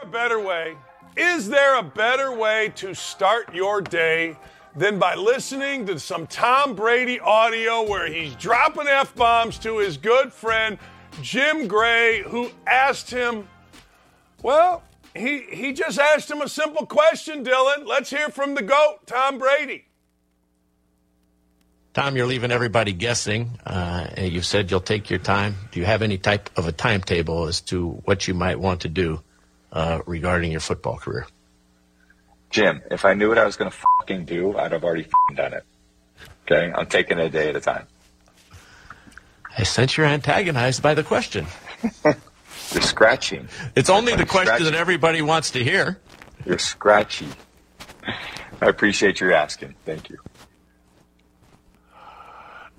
A better way? Is there a better way to start your day than by listening to some Tom Brady audio where he's dropping F bombs to his good friend Jim Gray, who asked him, well, he, he just asked him a simple question, Dylan. Let's hear from the GOAT, Tom Brady. Tom, you're leaving everybody guessing. Uh, you said you'll take your time. Do you have any type of a timetable as to what you might want to do uh, regarding your football career? Jim, if I knew what I was going to fucking do, I'd have already done it. Okay, I'm taking it a day at a time. I sense you're antagonized by the question. You're scratching. It's only the question scratching. that everybody wants to hear. You're scratchy. I appreciate your asking. Thank you.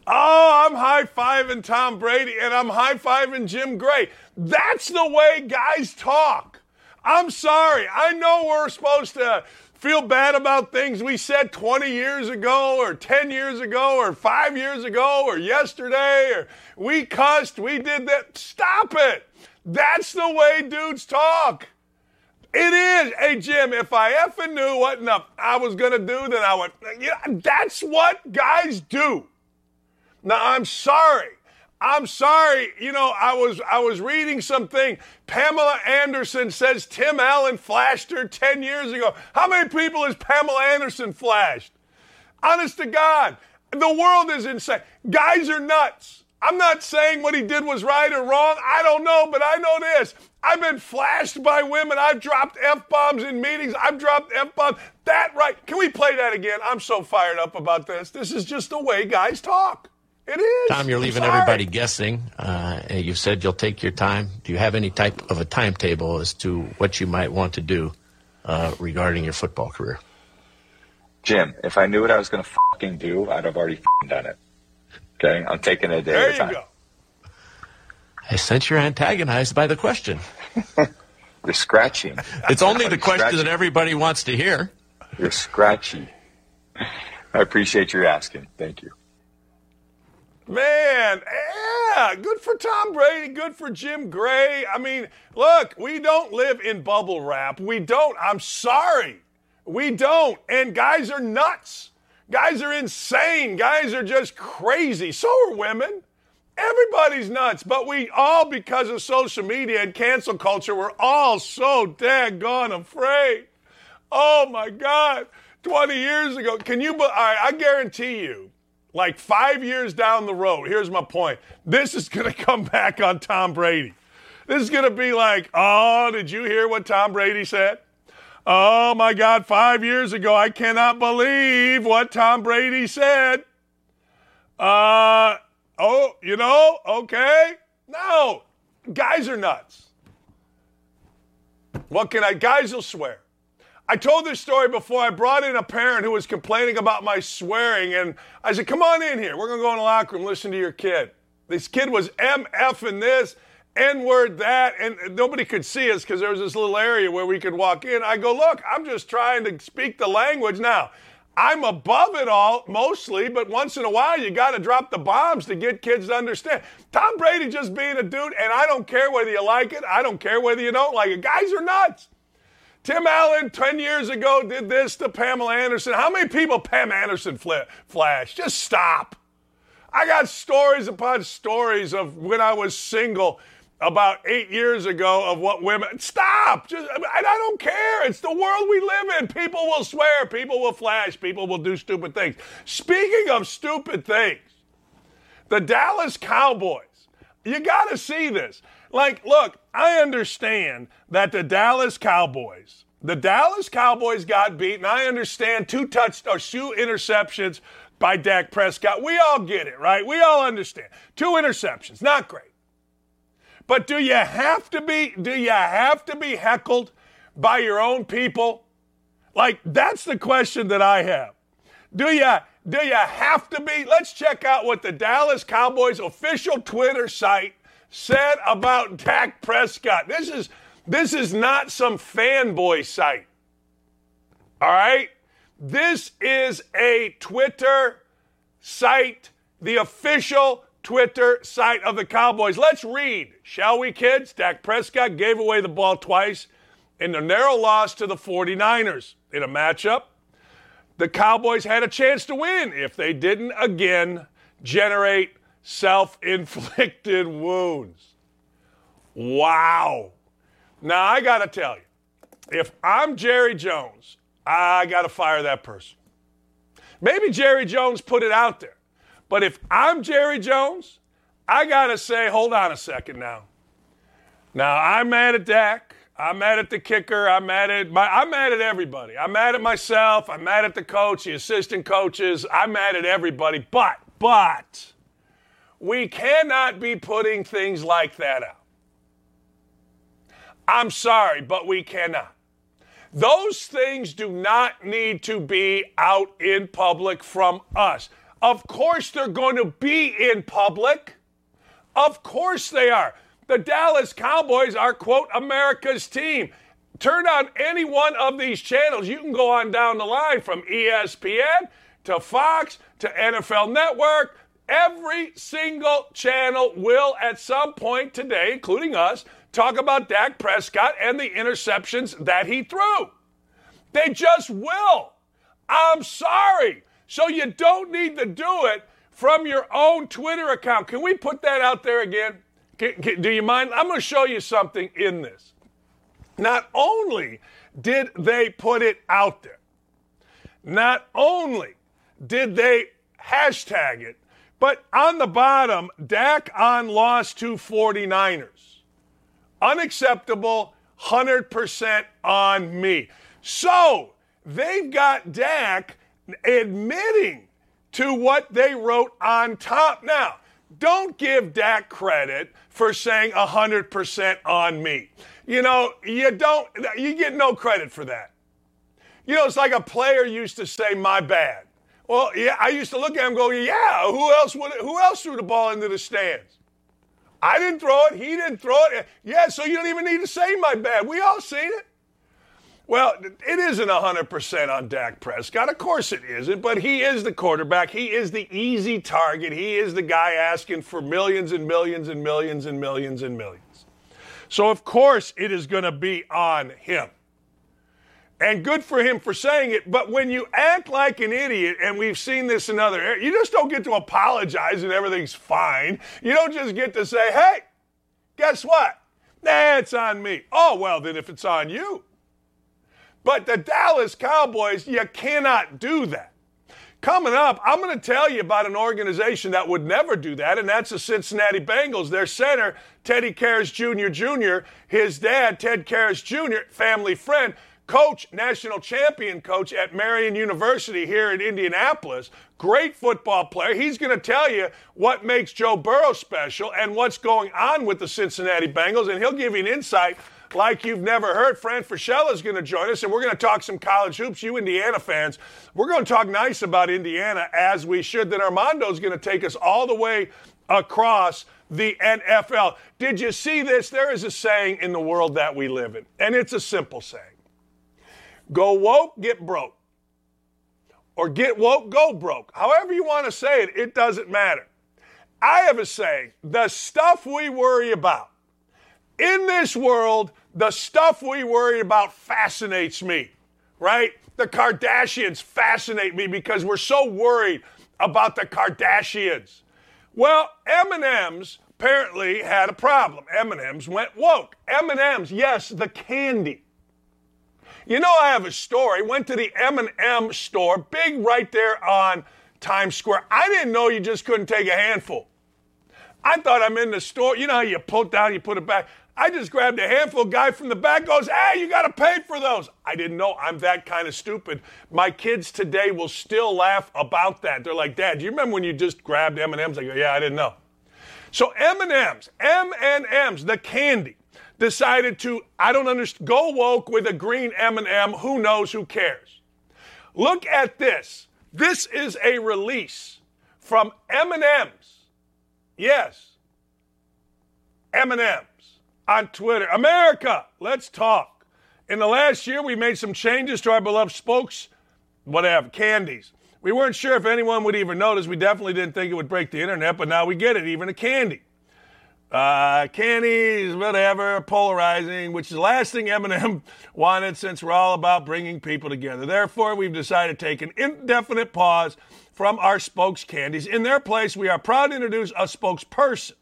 Oh, I'm high fiving Tom Brady and I'm high fiving Jim Gray. That's the way guys talk. I'm sorry. I know we're supposed to feel bad about things we said 20 years ago or 10 years ago or five years ago or yesterday or we cussed, we did that. Stop it. That's the way dudes talk. It is. Hey, Jim, if I effing knew what enough I was going to do, then I would. Yeah, that's what guys do. Now, I'm sorry. I'm sorry. You know, I was I was reading something. Pamela Anderson says Tim Allen flashed her 10 years ago. How many people has Pamela Anderson flashed? Honest to God, the world is insane. Guys are nuts. I'm not saying what he did was right or wrong. I don't know, but I know this. I've been flashed by women. I've dropped F bombs in meetings. I've dropped F bombs. That right. Can we play that again? I'm so fired up about this. This is just the way guys talk. It is. Tom, you're leaving everybody guessing. Uh, you said you'll take your time. Do you have any type of a timetable as to what you might want to do uh, regarding your football career? Jim, if I knew what I was going to fucking do, I'd have already done it. Okay, I'm taking it a day There at a you time. go. I sense you're antagonized by the question. You're scratching. It's only the question scratching. that everybody wants to hear. You're scratchy. I appreciate your asking. Thank you. Man, yeah, good for Tom Brady, good for Jim Gray. I mean, look, we don't live in bubble wrap. We don't. I'm sorry. We don't. And guys are nuts. Guys are insane. Guys are just crazy. So are women. Everybody's nuts, but we all, because of social media and cancel culture, we're all so daggone afraid. Oh my God. 20 years ago, can you, all right, I guarantee you, like five years down the road, here's my point. This is going to come back on Tom Brady. This is going to be like, oh, did you hear what Tom Brady said? Oh my God, five years ago, I cannot believe what Tom Brady said. Uh, oh, you know, okay. No, guys are nuts. What can I, guys will swear. I told this story before. I brought in a parent who was complaining about my swearing, and I said, Come on in here. We're going to go in the locker room, listen to your kid. This kid was MF in this, N word that, and nobody could see us because there was this little area where we could walk in. I go, Look, I'm just trying to speak the language. Now, I'm above it all mostly, but once in a while you got to drop the bombs to get kids to understand. Tom Brady just being a dude, and I don't care whether you like it, I don't care whether you don't like it. Guys are nuts. Tim Allen 10 years ago did this to Pamela Anderson. How many people Pam Anderson flashed? Just stop. I got stories upon stories of when I was single about eight years ago of what women. Stop! Just, I I don't care. It's the world we live in. People will swear, people will flash, people will do stupid things. Speaking of stupid things, the Dallas Cowboys. You got to see this. Like, look, I understand that the Dallas Cowboys, the Dallas Cowboys got beaten. I understand two touch or two interceptions by Dak Prescott. We all get it, right? We all understand. Two interceptions, not great. But do you have to be do you have to be heckled by your own people? Like, that's the question that I have. Do you do you have to be? Let's check out what the Dallas Cowboys official Twitter site said about Dak Prescott. This is this is not some fanboy site. All right? This is a Twitter site, the official Twitter site of the Cowboys. Let's read, shall we, kids? Dak Prescott gave away the ball twice in the narrow loss to the 49ers in a matchup. The Cowboys had a chance to win if they didn't again generate self inflicted wounds. Wow. Now, I got to tell you, if I'm Jerry Jones, I got to fire that person. Maybe Jerry Jones put it out there. But if I'm Jerry Jones, I got to say, hold on a second now. Now, I'm mad at Dak. I'm mad at the kicker. I'm mad at my, I'm mad at everybody. I'm mad at myself. I'm mad at the coach, the assistant coaches. I'm mad at everybody. But, but, we cannot be putting things like that out. I'm sorry, but we cannot. Those things do not need to be out in public from us. Of course, they're going to be in public. Of course, they are. The Dallas Cowboys are, quote, America's team. Turn on any one of these channels. You can go on down the line from ESPN to Fox to NFL Network. Every single channel will, at some point today, including us, talk about Dak Prescott and the interceptions that he threw. They just will. I'm sorry. So you don't need to do it from your own Twitter account. Can we put that out there again? Can, can, do you mind? I'm going to show you something in this. Not only did they put it out there, not only did they hashtag it, but on the bottom, Dak on loss to 49ers. Unacceptable, 100% on me. So they've got Dak admitting to what they wrote on top. Now, don't give Dak credit for saying 100% on me. You know, you don't, you get no credit for that. You know, it's like a player used to say, my bad. Well, yeah, I used to look at him go, yeah, who else would, who else threw the ball into the stands? I didn't throw it. He didn't throw it. Yeah, so you don't even need to say my bad. We all seen it. Well, it isn't 100% on Dak Prescott. Of course it isn't, but he is the quarterback. He is the easy target. He is the guy asking for millions and millions and millions and millions and millions. So, of course, it is going to be on him. And good for him for saying it. But when you act like an idiot, and we've seen this in other areas, you just don't get to apologize and everything's fine. You don't just get to say, hey, guess what? Nah, it's on me. Oh, well, then if it's on you, but the Dallas Cowboys, you cannot do that. Coming up, I'm going to tell you about an organization that would never do that, and that's the Cincinnati Bengals. Their center, Teddy Karras Jr. Jr., his dad, Ted Karras Jr., family friend, coach, national champion coach at Marian University here in Indianapolis. Great football player. He's going to tell you what makes Joe Burrow special and what's going on with the Cincinnati Bengals, and he'll give you an insight like you've never heard. Fran Fraschilla is going to join us, and we're going to talk some college hoops. You Indiana fans, we're going to talk nice about Indiana as we should. Then Armando is going to take us all the way across the NFL. Did you see this? There is a saying in the world that we live in, and it's a simple saying go woke, get broke. Or get woke, go broke. However you want to say it, it doesn't matter. I have a saying the stuff we worry about in this world the stuff we worry about fascinates me, right? The Kardashians fascinate me because we're so worried about the Kardashians. Well, M&M's apparently had a problem. M&M's went woke. M&M's, yes, the candy. You know, I have a story. Went to the M&M store, big right there on Times Square. I didn't know you just couldn't take a handful. I thought I'm in the store. You know how you pull it down, you put it back. I just grabbed a handful. Guy from the back goes, "Hey, you got to pay for those." I didn't know I'm that kind of stupid. My kids today will still laugh about that. They're like, "Dad, do you remember when you just grabbed M and M's?" I go, "Yeah, I didn't know." So M and M's, M and M's, the candy. Decided to, I don't understand, go woke with a green M&M. Who knows? Who cares? Look at this. This is a release from M&M's. Yes. M&M's on Twitter. America, let's talk. In the last year, we made some changes to our beloved spokes, whatever, candies. We weren't sure if anyone would even notice. We definitely didn't think it would break the internet, but now we get it, even a candy. Uh, candies, whatever, polarizing, which is the last thing M&M wanted since we're all about bringing people together. Therefore, we've decided to take an indefinite pause from our spokes candies. In their place, we are proud to introduce a spokesperson.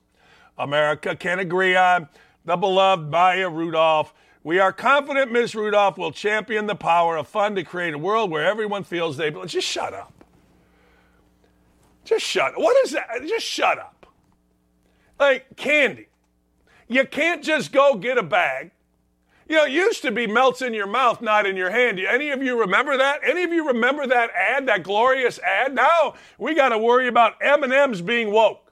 America can agree on the beloved Maya Rudolph. We are confident Ms. Rudolph will champion the power of fun to create a world where everyone feels they belong. Just shut up. Just shut up. What is that? Just shut up. Like candy. You can't just go get a bag. You know, it used to be melts in your mouth, not in your hand. Any of you remember that? Any of you remember that ad, that glorious ad? Now we got to worry about M&M's being woke.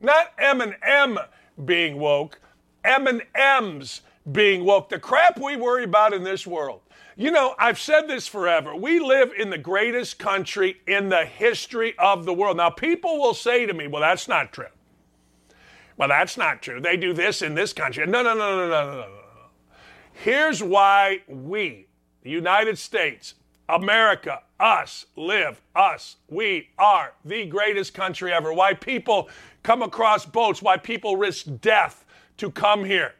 Not M&M being woke, M&M's being woke. The crap we worry about in this world. You know, I've said this forever. We live in the greatest country in the history of the world. Now, people will say to me, well, that's not true. Well, that's not true. They do this in this country. No, no, no, no, no, no, no. Here's why we, the United States, America, us, live, us, we are the greatest country ever. Why people come across boats, why people risk death to come here.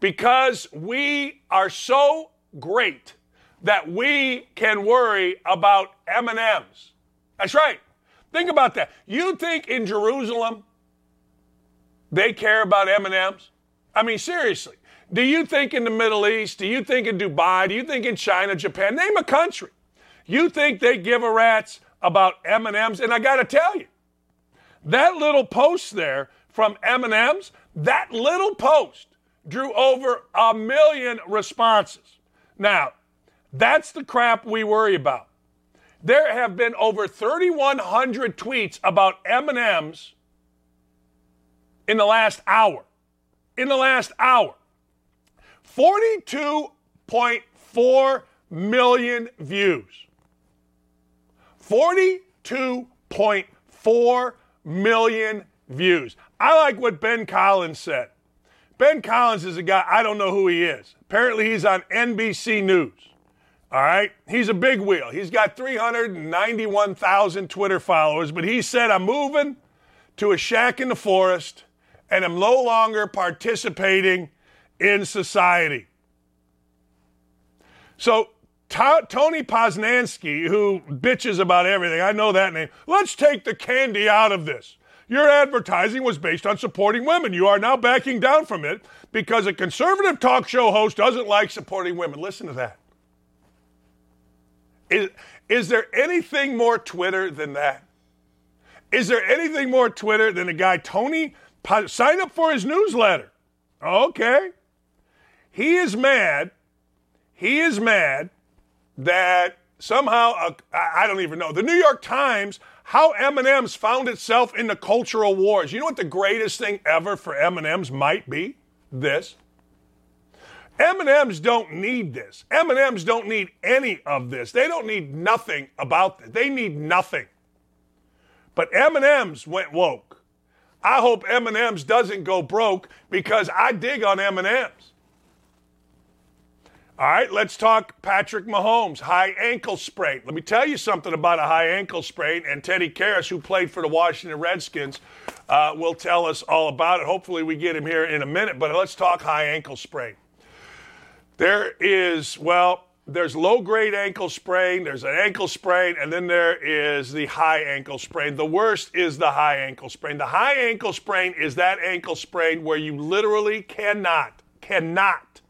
Because we are so great that we can worry about M&Ms. That's right. Think about that. You think in Jerusalem they care about M&Ms? I mean, seriously. Do you think in the Middle East, do you think in Dubai, do you think in China, Japan, name a country. You think they give a rat's about M&Ms? And I got to tell you, that little post there from M&Ms, that little post drew over a million responses. Now, that's the crap we worry about. There have been over 3,100 tweets about M&Ms in the last hour. In the last hour. 42.4 million views. 42.4 million views. I like what Ben Collins said. Ben Collins is a guy, I don't know who he is. Apparently, he's on NBC News. All right? He's a big wheel. He's got 391,000 Twitter followers, but he said, I'm moving to a shack in the forest and am no longer participating in society. So, Tony Poznansky, who bitches about everything, I know that name. Let's take the candy out of this. Your advertising was based on supporting women. You are now backing down from it because a conservative talk show host doesn't like supporting women. Listen to that. Is, is there anything more Twitter than that? Is there anything more Twitter than a guy, Tony Sign up for his newsletter. Okay. He is mad. He is mad that somehow uh, I don't even know the New York Times how M&M's found itself in the cultural wars. You know what the greatest thing ever for M&M's might be? This. M&M's don't need this. M&M's don't need any of this. They don't need nothing about this. They need nothing. But M&M's went woke. I hope M&M's doesn't go broke because I dig on M&M's. All right, let's talk Patrick Mahomes, high ankle sprain. Let me tell you something about a high ankle sprain, and Teddy Karras, who played for the Washington Redskins, uh, will tell us all about it. Hopefully, we get him here in a minute, but let's talk high ankle sprain. There is, well, there's low grade ankle sprain, there's an ankle sprain, and then there is the high ankle sprain. The worst is the high ankle sprain. The high ankle sprain is that ankle sprain where you literally cannot, cannot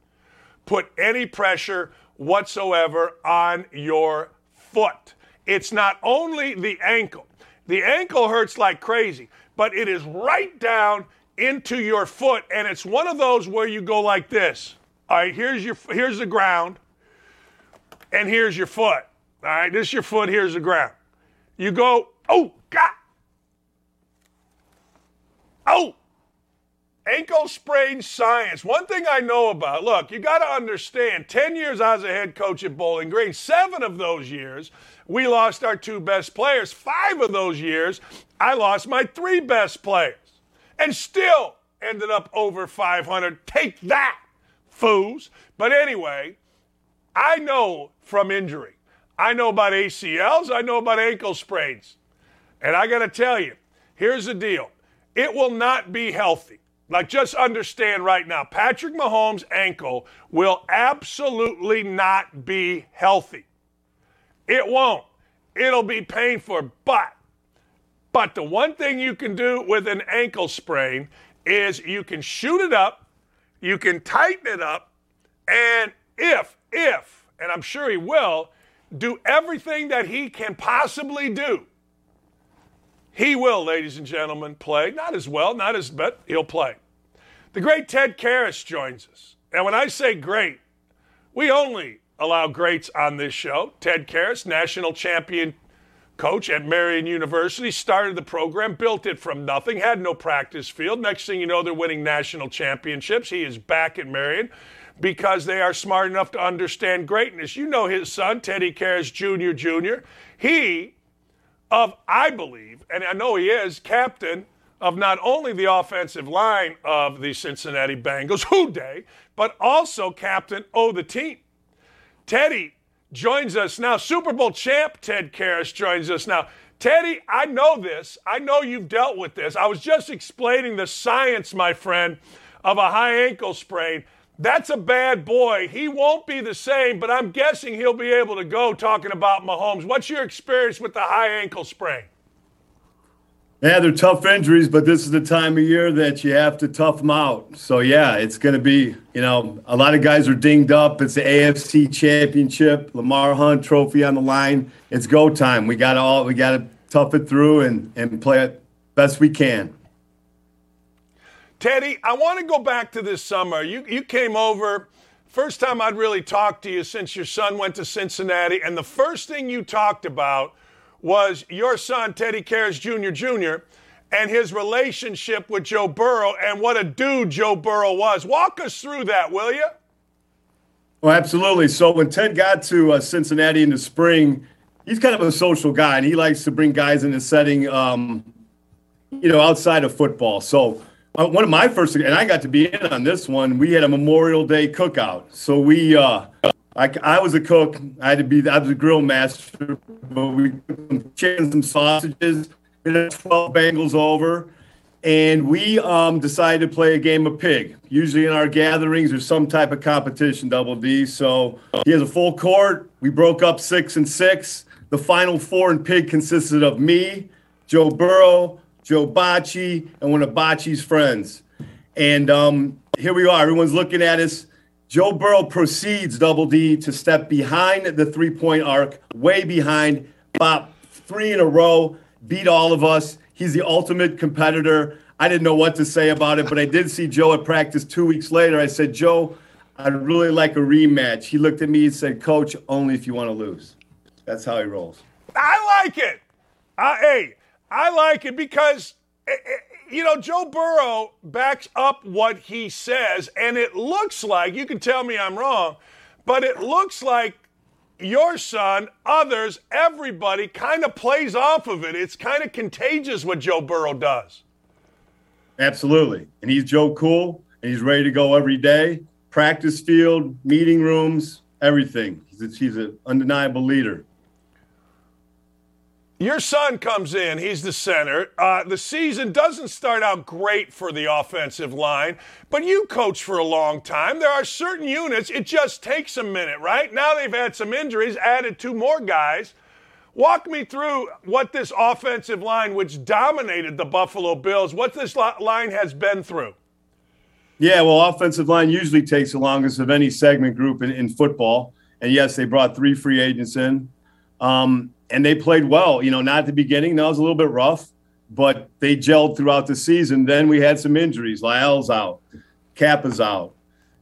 put any pressure whatsoever on your foot. It's not only the ankle, the ankle hurts like crazy, but it is right down into your foot, and it's one of those where you go like this. All right, here's your here's the ground and here's your foot. All right, this is your foot, here's the ground. You go, oh, God. Oh. ankle sprain science. One thing I know about, look, you got to understand 10 years I was a head coach at Bowling Green. Seven of those years, we lost our two best players. Five of those years, I lost my three best players. And still ended up over 500. Take that, fools. But anyway, I know from injury. I know about ACLs, I know about ankle sprains. And I got to tell you, here's the deal it will not be healthy. Like, just understand right now, Patrick Mahomes' ankle will absolutely not be healthy. It won't. It'll be painful. But, but the one thing you can do with an ankle sprain is you can shoot it up, you can tighten it up, and if, if, and I'm sure he will, do everything that he can possibly do he will, ladies and gentlemen, play. Not as well, not as, but he'll play. The great Ted Karras joins us. And when I say great, we only allow greats on this show. Ted Karras, national champion coach at Marian University, started the program, built it from nothing, had no practice field. Next thing you know, they're winning national championships. He is back at Marian because they are smart enough to understand greatness. You know his son, Teddy Karras Jr. Jr. He of, I believe, and I know he is, captain of not only the offensive line of the Cincinnati Bengals, who day, but also captain of the team. Teddy joins us now. Super Bowl champ Ted Karras joins us now. Teddy, I know this. I know you've dealt with this. I was just explaining the science, my friend, of a high ankle sprain. That's a bad boy. He won't be the same, but I'm guessing he'll be able to go talking about Mahomes. What's your experience with the high ankle sprain? Yeah, they're tough injuries, but this is the time of year that you have to tough them out. So, yeah, it's going to be, you know, a lot of guys are dinged up. It's the AFC championship, Lamar Hunt trophy on the line. It's go time. We got to all, we got to tough it through and, and play it best we can. Teddy, I want to go back to this summer. You, you came over, first time I'd really talked to you since your son went to Cincinnati, and the first thing you talked about was your son, Teddy Karras Jr. Jr., and his relationship with Joe Burrow and what a dude Joe Burrow was. Walk us through that, will you? Well, absolutely. So when Ted got to uh, Cincinnati in the spring, he's kind of a social guy, and he likes to bring guys in a setting, um, you know, outside of football. So uh, one of my first, and I got to be in on this one. We had a Memorial Day cookout, so we, uh, I, I was a cook. I had to be, I was a grill master, but we chicken, some sausages, we twelve Bengals over, and we um, decided to play a game of pig. Usually in our gatherings, there's some type of competition, Double D. So he has a full court. We broke up six and six. The final four in pig consisted of me, Joe Burrow. Joe Bocci, and one of Bocci's friends. And um, here we are. Everyone's looking at us. Joe Burrow proceeds, Double D, to step behind the three point arc, way behind, bop three in a row, beat all of us. He's the ultimate competitor. I didn't know what to say about it, but I did see Joe at practice two weeks later. I said, Joe, I'd really like a rematch. He looked at me and said, Coach, only if you want to lose. That's how he rolls. I like it. Uh, hey, I like it because, eh, eh, you know, Joe Burrow backs up what he says, and it looks like, you can tell me I'm wrong, but it looks like your son, others, everybody kind of plays off of it. It's kind of contagious what Joe Burrow does. Absolutely. And he's Joe Cool, and he's ready to go every day. Practice field, meeting rooms, everything. He's, he's an undeniable leader. Your son comes in, he's the center. Uh, the season doesn't start out great for the offensive line, but you coach for a long time. There are certain units, it just takes a minute, right? Now they've had some injuries, added two more guys. Walk me through what this offensive line, which dominated the Buffalo Bills, what this line has been through. Yeah, well, offensive line usually takes the longest of any segment group in, in football. And yes, they brought three free agents in. Um, and they played well. You know, not at the beginning. That was a little bit rough, but they gelled throughout the season. Then we had some injuries. Lyle's out, Cappa's out.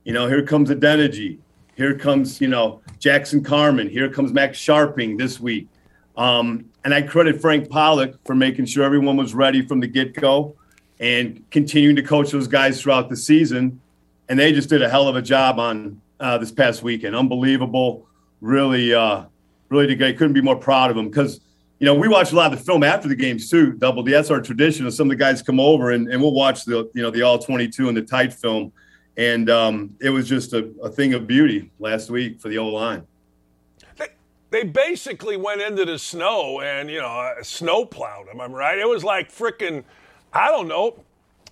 You know, here comes Adeniji. Here comes, you know, Jackson Carman. Here comes Max Scharping this week. Um, and I credit Frank Pollack for making sure everyone was ready from the get go. and continuing to coach those guys throughout the season. And they just did a hell of a job on uh, this past weekend. Unbelievable. Really, uh, really, good. couldn't be more proud of them because you know, we watch a lot of the film after the games too. Double D. That's our tradition. Of some of the guys come over and, and we'll watch the you know the all twenty two and the tight film, and um, it was just a, a thing of beauty last week for the O line. They, they basically went into the snow and you know snow plowed them. I'm right. It was like freaking, I don't know.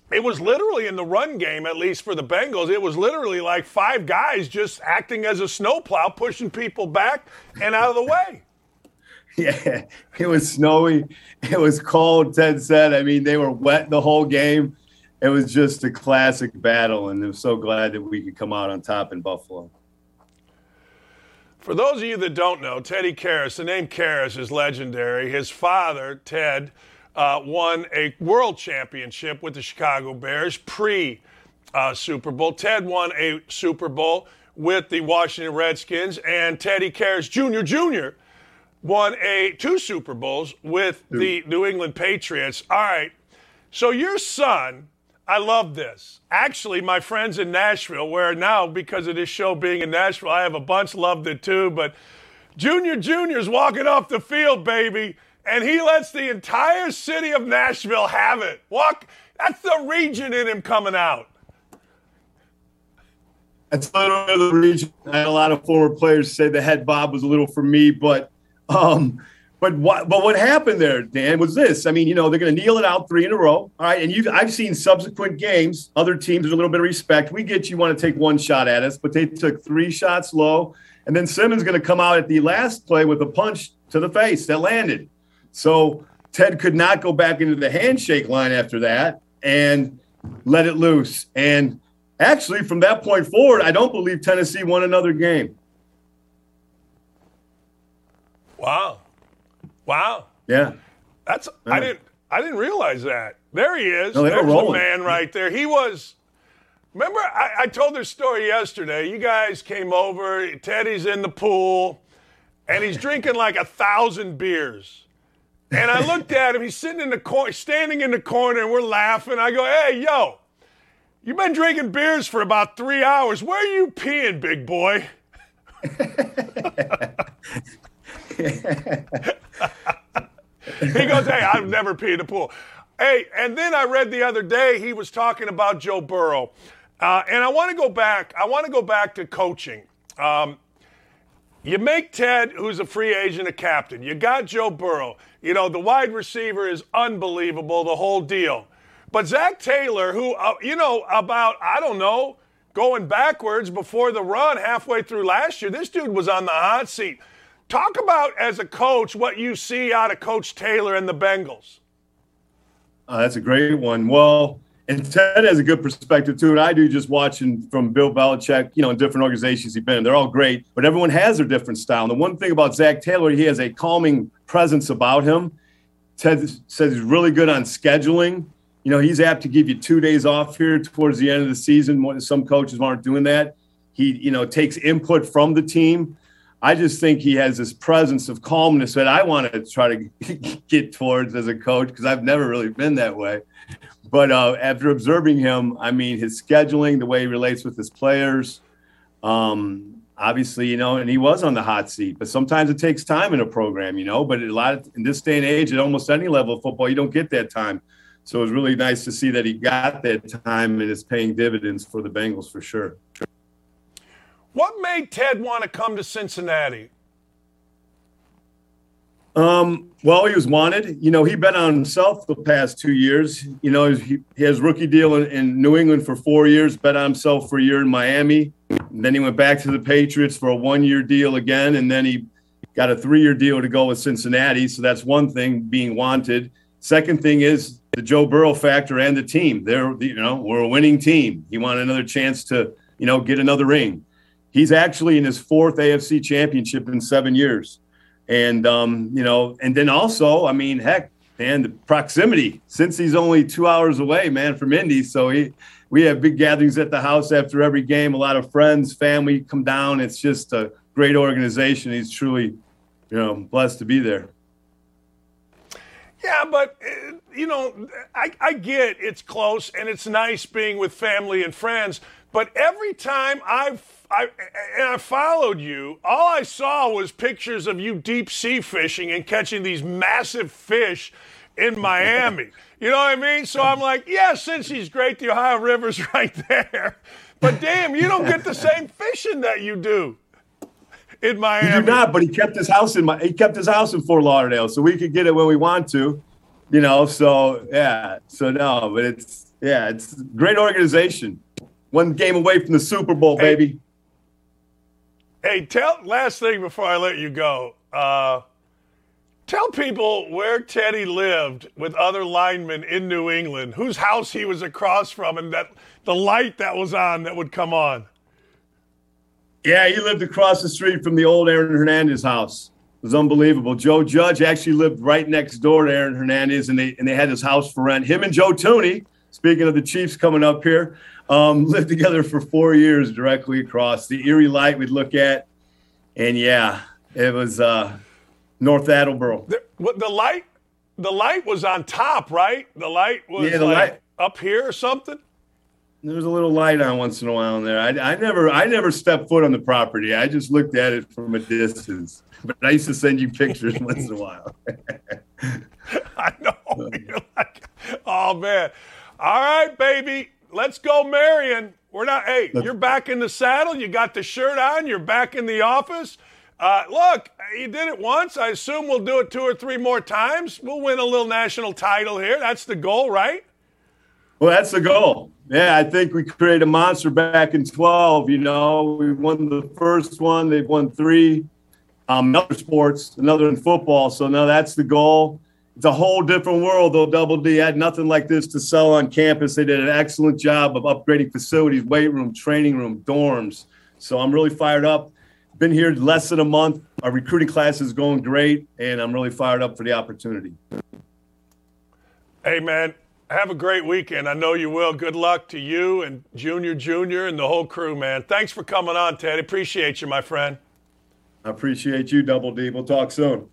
It was literally in the run game, at least for the Bengals. It was literally like five guys just acting as a snowplow, pushing people back and out of the way. Yeah, it was snowy. It was cold. Ted said. I mean, they were wet the whole game. It was just a classic battle, and I'm so glad that we could come out on top in Buffalo. For those of you that don't know, Teddy Karras, the name Karras is legendary. His father, Ted, uh, won a world championship with the Chicago Bears pre uh, Super Bowl. Ted won a Super Bowl with the Washington Redskins, and Teddy Karras Jr. Jr won a two Super Bowls with the New England Patriots. All right. So your son, I love this. Actually, my friends in Nashville, where now because of this show being in Nashville, I have a bunch loved it too, but Junior Junior's walking off the field, baby, and he lets the entire city of Nashville have it. Walk that's the region in him coming out. That's of the region. I had a lot of former players say the head bob was a little for me, but um, but what but what happened there, Dan, was this. I mean, you know, they're going to kneel it out three in a row. All right, and you I've seen subsequent games. Other teams, there's a little bit of respect. We get you want to take one shot at us, but they took three shots low, and then Simmons going to come out at the last play with a punch to the face that landed. So Ted could not go back into the handshake line after that and let it loose. And actually, from that point forward, I don't believe Tennessee won another game. Wow. Wow. Yeah. That's yeah. I didn't I didn't realize that. There he is. No, There's the man right there. He was remember I, I told this story yesterday. You guys came over, Teddy's in the pool, and he's drinking like a thousand beers. And I looked at him, he's sitting in the corner, standing in the corner, and we're laughing. I go, hey, yo, you've been drinking beers for about three hours. Where are you peeing, big boy? he goes, Hey, I've never peed in a pool. Hey, and then I read the other day he was talking about Joe Burrow. Uh, and I want to go back. I want to go back to coaching. Um, you make Ted, who's a free agent, a captain. You got Joe Burrow. You know, the wide receiver is unbelievable, the whole deal. But Zac Taylor, who, uh, you know, about, I don't know, going backwards before the run halfway through last year, this dude was on the hot seat. Talk about, as a coach, what you see out of Coach Taylor and the Bengals. Uh, that's a great one. Well, and Ted has a good perspective too, and I do just watching from Bill Belichick, you know, in different organizations he's been in. They're all great, but everyone has their different style. And the one thing about Zac Taylor, he has a calming presence about him. Ted says he's really good on scheduling. You know, he's apt to give you two days off here towards the end of the season. Some coaches aren't doing that. He, you know, takes input from the team. I just think he has this presence of calmness that I want to try to get towards as a coach because I've never really been that way. But uh, after observing him, I mean, his scheduling, the way he relates with his players, um, obviously, you know, and he was on the hot seat. But sometimes it takes time in a program, you know. But a lot of, in this day and age, at almost any level of football, you don't get that time. So it was really nice to see that he got that time and is paying dividends for the Bengals for sure. What made Ted want to come to Cincinnati? Um, well, he was wanted. You know, he bet on himself the past two years. You know, he, he has rookie deal in, in, New England for four years, bet on himself for a year in Miami. And then he went back to the Patriots for a one year deal again. And then he got a three year deal to go with Cincinnati. So that's one thing being wanted. Second thing is the Joe Burrow factor and the team. They're, you know, we're a winning team. He wanted another chance to, you know, get another ring he's actually in his fourth AFC championship in seven years. And, um, you know, and then also, I mean, heck, man, the proximity, since he's only two hours away, man, from Indy. So he, we have big gatherings at the house after every game. A lot of friends, family come down. It's just a great organization. He's truly, you know, blessed to be there. Yeah, but uh, you know, I, I get it's close and it's nice being with family and friends. But every time I've I, and I followed you, all I saw was pictures of you deep sea fishing and catching these massive fish in Miami. You know what I mean? So I'm like, yeah, since he's great, the Ohio River's right there. But damn, you don't get the same fishing that you do in Miami. You do not, but he kept his house in my he kept his house in Fort Lauderdale, so we could get it when we want to. You know, so yeah. So no, but it's yeah, it's great organization. One game away from the Super Bowl, Hey. baby. Hey, tell last thing before I let you go. Uh, tell people where Teddy lived with other linemen in New England, whose house he was across from, and that the light that was on that would come on. Yeah, he lived across the street from the old Aaron Hernandez house. It was unbelievable. Joe Judge actually lived right next door to Aaron Hernandez, and they and they had his house for rent. Him and Joe Thuney, speaking of the Chiefs coming up here, um, lived together for four years directly across the Erie Light. We'd look at, and yeah, it was uh, North Attleboro. The, what, the light, the light was on top, right? The light was Yeah, the like light- up here or something. There was a little light on once in a while in there. I, I never, I never stepped foot on the property. I just looked at it from a distance. But I used to send you pictures once in a while. I know. You're like, oh man. All right, baby. Let's go, Marian. We're not. Hey, you're back in the saddle. You got the shirt on. You're back in the office. Uh, look, you did it once. I assume we'll do it two or three more times. We'll win a little national title here. That's the goal, right? Well, that's the goal. Yeah, I think we created a monster back in 12. You know, we won the first one, they've won three. Um, another sports, another in football. So now that's the goal. It's a whole different world, though. Double D had nothing like this to sell on campus. They did an excellent job of upgrading facilities, weight room, training room, dorms. So I'm really fired up. Been here less than a month. Our recruiting class is going great, and I'm really fired up for the opportunity. Hey, man. Have a great weekend. I know you will. Good luck to you and Junior Junior and the whole crew, man. Thanks for coming on, Ted. Appreciate you, my friend. I appreciate you, Double D. We'll talk soon.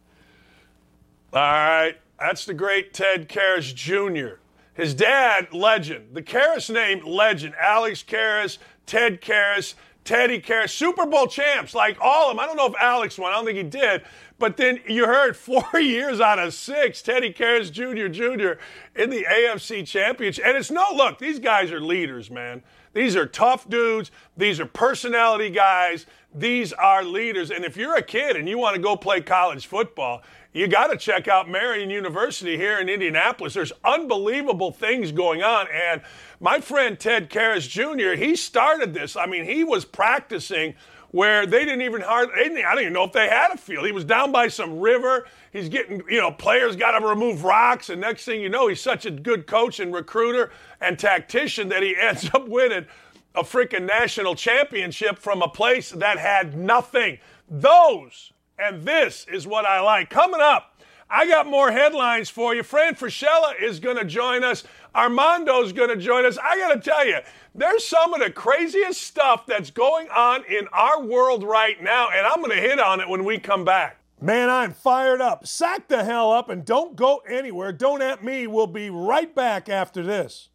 All right. That's the great Ted Karras Jr. His dad, legend. The Karras name, legend. Alex Karras, Ted Karras, Teddy Karras, Super Bowl champs, like all of them. I don't know if Alex won. I don't think he did. But then you heard four years out of six, Teddy Karras Jr. Jr. in the AFC Championship. And it's no look, these guys are leaders, man. These are tough dudes. These are personality guys. These are leaders. And if you're a kid and you want to go play college football, you got to check out Marian University here in Indianapolis. There's unbelievable things going on. And my friend Ted Karras Jr., he started this. I mean, he was practicing where they didn't even hard. I don't even know if they had a field. He was down by some river. He's getting, you know, players got to remove rocks, and next thing you know, he's such a good coach and recruiter and tactician that he ends up winning a freaking national championship from a place that had nothing. Those and this is what I like. Coming up, I got more headlines for you. Fran Fraschilla is going to join us. Armando's going to join us. I got to tell you, there's some of the craziest stuff that's going on in our world right now, and I'm going to hit on it when we come back. Man, I'm fired up. Sack the hell up and don't go anywhere. Don't at me. We'll be right back after this.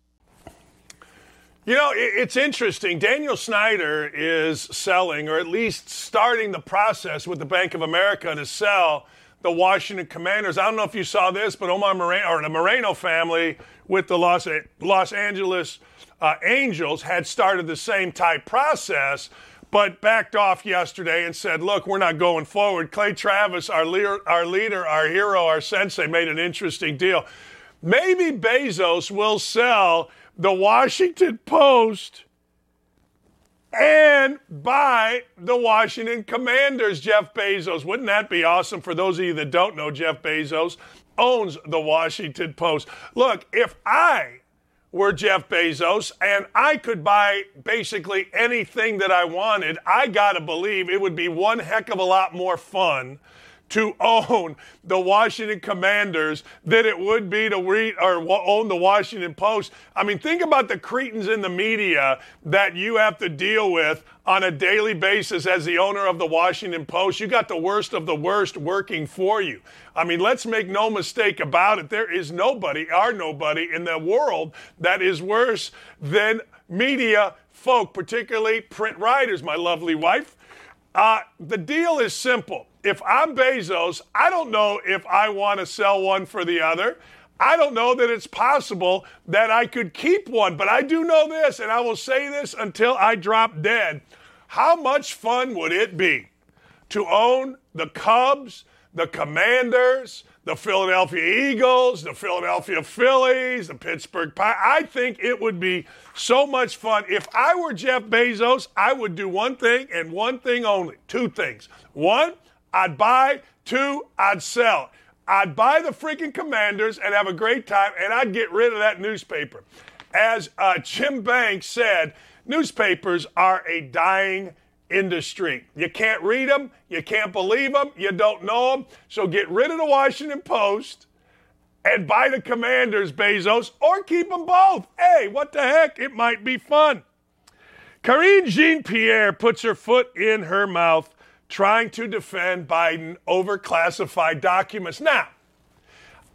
You know, it's interesting. Daniel Snyder is selling, or at least starting the process with the Bank of America to sell the Washington Commanders. I don't know if you saw this, but Omar Moreno, or the Moreno family with the Los, Los Angeles uh, Angels had started the same type process, but backed off yesterday and said, look, we're not going forward. Clay Travis, our leader, our, leader, our hero, our sensei, made an interesting deal. Maybe Bezos will sell the Washington Post and buy the Washington Commanders, Jeff Bezos. Wouldn't that be awesome? For those of you that don't know, Jeff Bezos owns the Washington Post. Look, if I were Jeff Bezos and I could buy basically anything that I wanted, I got to believe it would be one heck of a lot more fun to own the Washington Commanders than it would be to read or own the Washington Post. I mean, think about the cretins in the media that you have to deal with on a daily basis as the owner of the Washington Post. You got the worst of the worst working for you. I mean, let's make no mistake about it. There is nobody, are nobody in the world that is worse than media folk, particularly print writers, my lovely wife. Uh, the deal is simple. If I'm Bezos, I don't know if I want to sell one for the other. I don't know that it's possible that I could keep one, but I do know this, and I will say this until I drop dead. How much fun would it be to own the Cubs, the Commanders, the Philadelphia Eagles, the Philadelphia Phillies, the Pittsburgh Pirates. I think it would be so much fun. If I were Jeff Bezos, I would do one thing and one thing only. Two things. One, I'd buy. Two, I'd sell. I'd buy the freaking Commanders and have a great time, and I'd get rid of that newspaper. As uh, Jim Banks said, newspapers are a dying industry. You can't read them, you can't believe them, you don't know them. So get rid of the Washington Post and buy the Commanders, Bezos, or keep them both. Hey, what the heck? It might be fun. Karine Jean Pierre puts her foot in her mouth trying to defend Biden over classified documents. Now,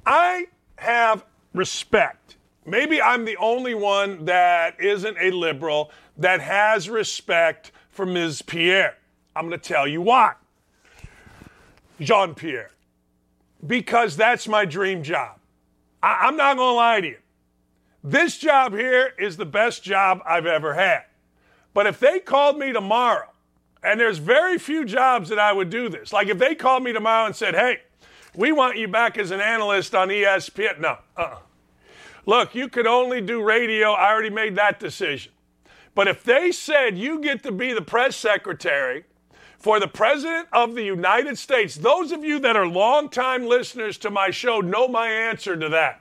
I have respect. Maybe I'm the only one that isn't a liberal that has respect for Ms. Pierre. I'm going to tell you why. Jean Pierre. Because that's my dream job. I- I'm not going to lie to you. This job here is the best job I've ever had. But if they called me tomorrow, and there's very few jobs that I would do this, like if they called me tomorrow and said, hey, we want you back as an analyst on ESPN. No, uh-uh. Look, you could only do radio. I already made that decision. But if they said you get to be the press secretary for the President of the United States, those of you that are longtime listeners to my show know my answer to that.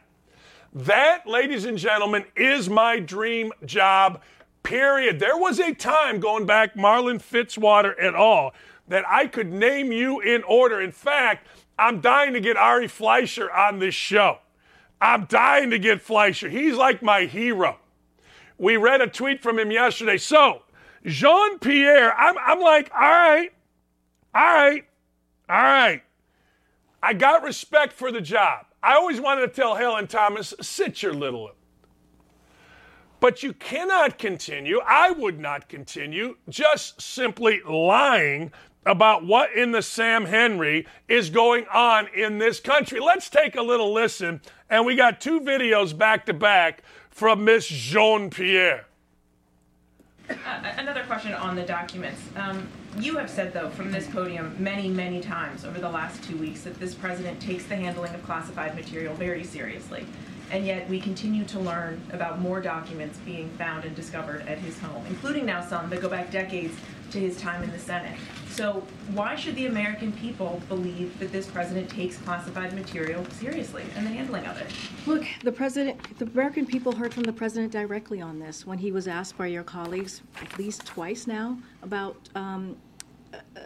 That, ladies and gentlemen, is my dream job, period. There was a time going back, Marlin Fitzwater et al., that I could name you in order. In fact, I'm dying to get Ari Fleischer on this show. I'm dying to get Fleischer. He's like my hero. We read a tweet from him yesterday. So, Jean Pierre, I'm, I'm like, all right, all right, all right. I got respect for the job. I always wanted to tell Helen Thomas, sit your little. But you cannot continue, I would not continue, just simply lying about what in the Sam Henry is going on in this country. Let's take a little listen. And we got two videos back to back from Miss Jean Pierre. Uh, another question on the documents. Um, you have said, though, from this podium many, many times over the last two weeks that this president takes the handling of classified material very seriously. And yet we continue to learn about more documents being found and discovered at his home, including now some that go back decades to his time in the Senate. So why should the American people believe that this president takes classified material seriously and the handling of it? Look, the president, the American people heard from the president directly on this when he was asked by your colleagues at least twice now about um,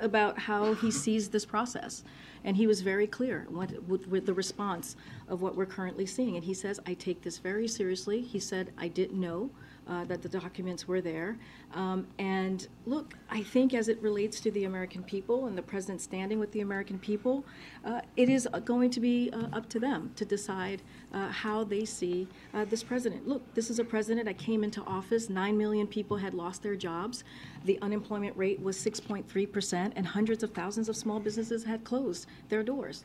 about how he sees this process. And he was very clear with, with, with, the response of what we're currently seeing. And he says, I take this very seriously. He said, I didn't know uh, that the documents were there. Um, and look, I think as it relates to the American people and the president standing with the American people, uh, it is going to be uh, up to them to decide uh, how they see uh, this president. Look, this is a president that came into office, 9 million people had lost their jobs. The unemployment rate was 6.3%, and hundreds of thousands of small businesses had closed their doors.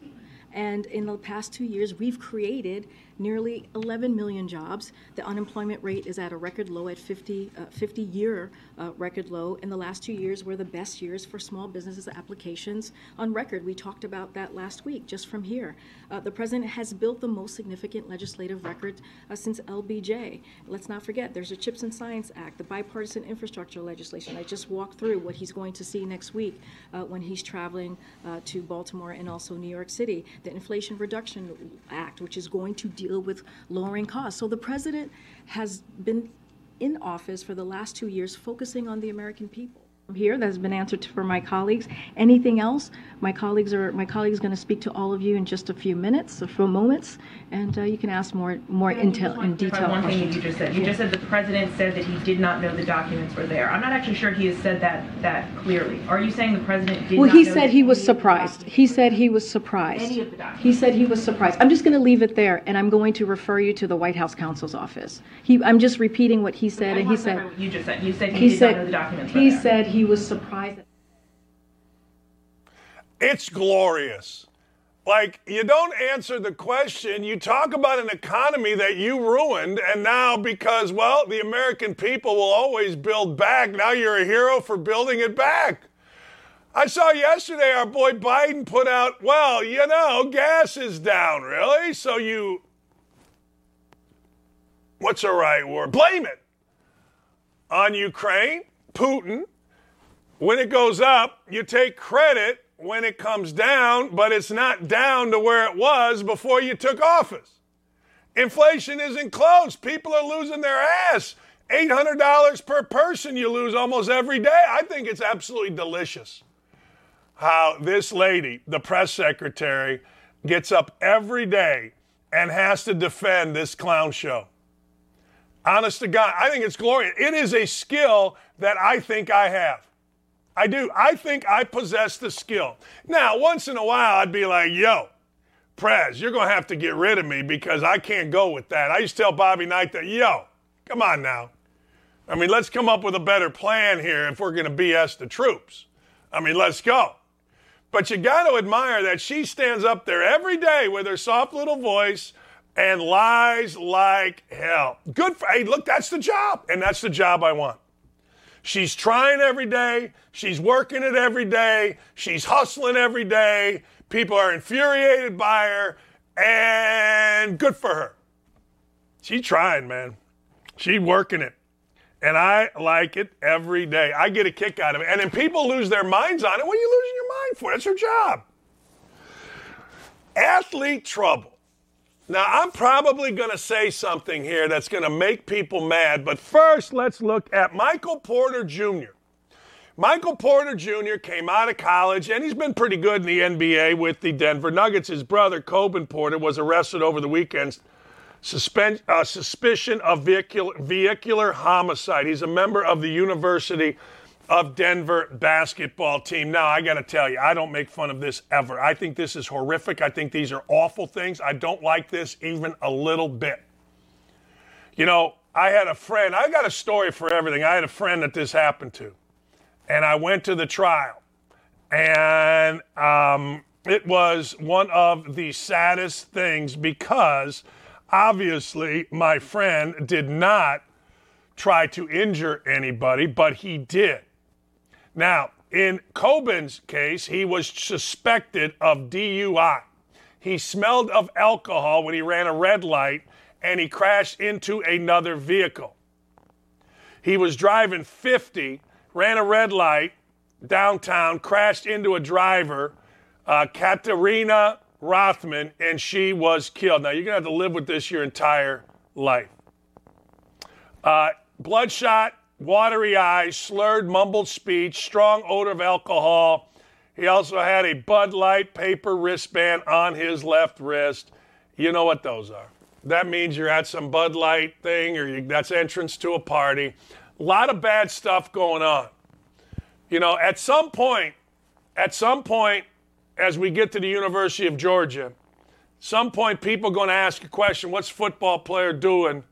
And in the past two years, we've created nearly 11 million jobs. The unemployment rate is at a record low at 50, uh, 50 year uh, record low. In the last two years were the best years for small businesses applications on record. We talked about that last week, just from here. Uh, the president has built the most significant legislative record uh, since LBJ. Let's not forget, there's a CHIPS and Science Act, the bipartisan infrastructure legislation. I just walked through what he's going to see next week uh, when he's traveling uh, to Baltimore and also New York City. The Inflation Reduction Act, which is going to deal with lowering costs. So the president has been in office for the last two years focusing on the American people. Here that has been answered for my colleagues. Anything else? My colleagues are my colleagues going to speak to all of you in just a few minutes, a few moments, and uh, you can ask more more intel in detail. One thing questions. you just said. You just said the president said that he did not know the documents were there. I'm not actually sure he has said that that clearly. Are you saying the president did Well, he said he was any of the surprised. He said he was surprised. Any of the documents. He said he was surprised. I'm just going to leave it there, and I'm going to refer you to the White House counsel's office. He, I'm just repeating what he said, and he said. what you just said. You said he, He did not know said, the documents were he there. said he was surprised. It's glorious. Like, you don't answer the question. You talk about an economy that you ruined, and now because, well, the American people will always build back, now you're a hero for building it back. I saw yesterday our boy Biden put out, well, you know, gas is down, really? So you, what's the right word? Blame it on Ukraine, Putin. When it goes up, you take credit when it comes down, but it's not down to where it was before you took office. Inflation isn't close. People are losing their ass. $800 per person you lose almost every day. I think it's absolutely delicious how this lady, the press secretary, gets up every day and has to defend this clown show. Honest to God, I think it's glorious. It is a skill that I think I have. I do. I think I possess the skill. Now, once in a while, I'd be like, yo, Prez, you're going to have to get rid of me because I can't go with that. I used to tell Bobby Knight that, yo, come on now. I mean, let's come up with a better plan here if we're going to BS the troops. I mean, let's go. But you got to admire that she stands up there every day with her soft little voice and lies like hell. Good for, hey, look, that's the job. And that's the job I want. She's trying every day. She's working it every day. She's hustling every day. People are infuriated by her. And good for her. She's trying, man. She's working it. And I like it every day. I get a kick out of it. And then people lose their minds on it. What are you losing your mind for? That's her job. Athlete trouble. Now, I'm probably going to say something here that's going to make people mad, but first, let's look at Michael Porter Jr. Michael Porter Jr. came out of college, and he's been pretty good in the NBA with the Denver Nuggets. His brother, Coban Porter, was arrested over the weekend. Uh, suspicion of vehicular, vehicular homicide. He's a member of the University of Denver basketball team. Now, I got to tell you, I don't make fun of this ever. I think this is horrific. I think these are awful things. I don't like this even a little bit. You know, I had a friend, I got a story for everything. I had a friend that this happened to, and I went to the trial, and um, it was one of the saddest things because obviously my friend did not try to injure anybody, but he did. Now, in Coban's case, he was suspected of DUI. He smelled of alcohol when he ran a red light and he crashed into another vehicle. He was driving 50, ran a red light downtown, crashed into a driver, uh, Katerina Rothman, and she was killed. Now, you're going to have to live with this your entire life. Uh, bloodshot, watery eyes, slurred, mumbled speech, strong odor of alcohol. He also had a Bud Light paper wristband on his left wrist. You know what those are. That means you're at some Bud Light thing or you, that's entrance to a party. A lot of bad stuff going on. You know, at some point, at some point, as we get to the University of Georgia, some point people are going to ask a question, what's football player doing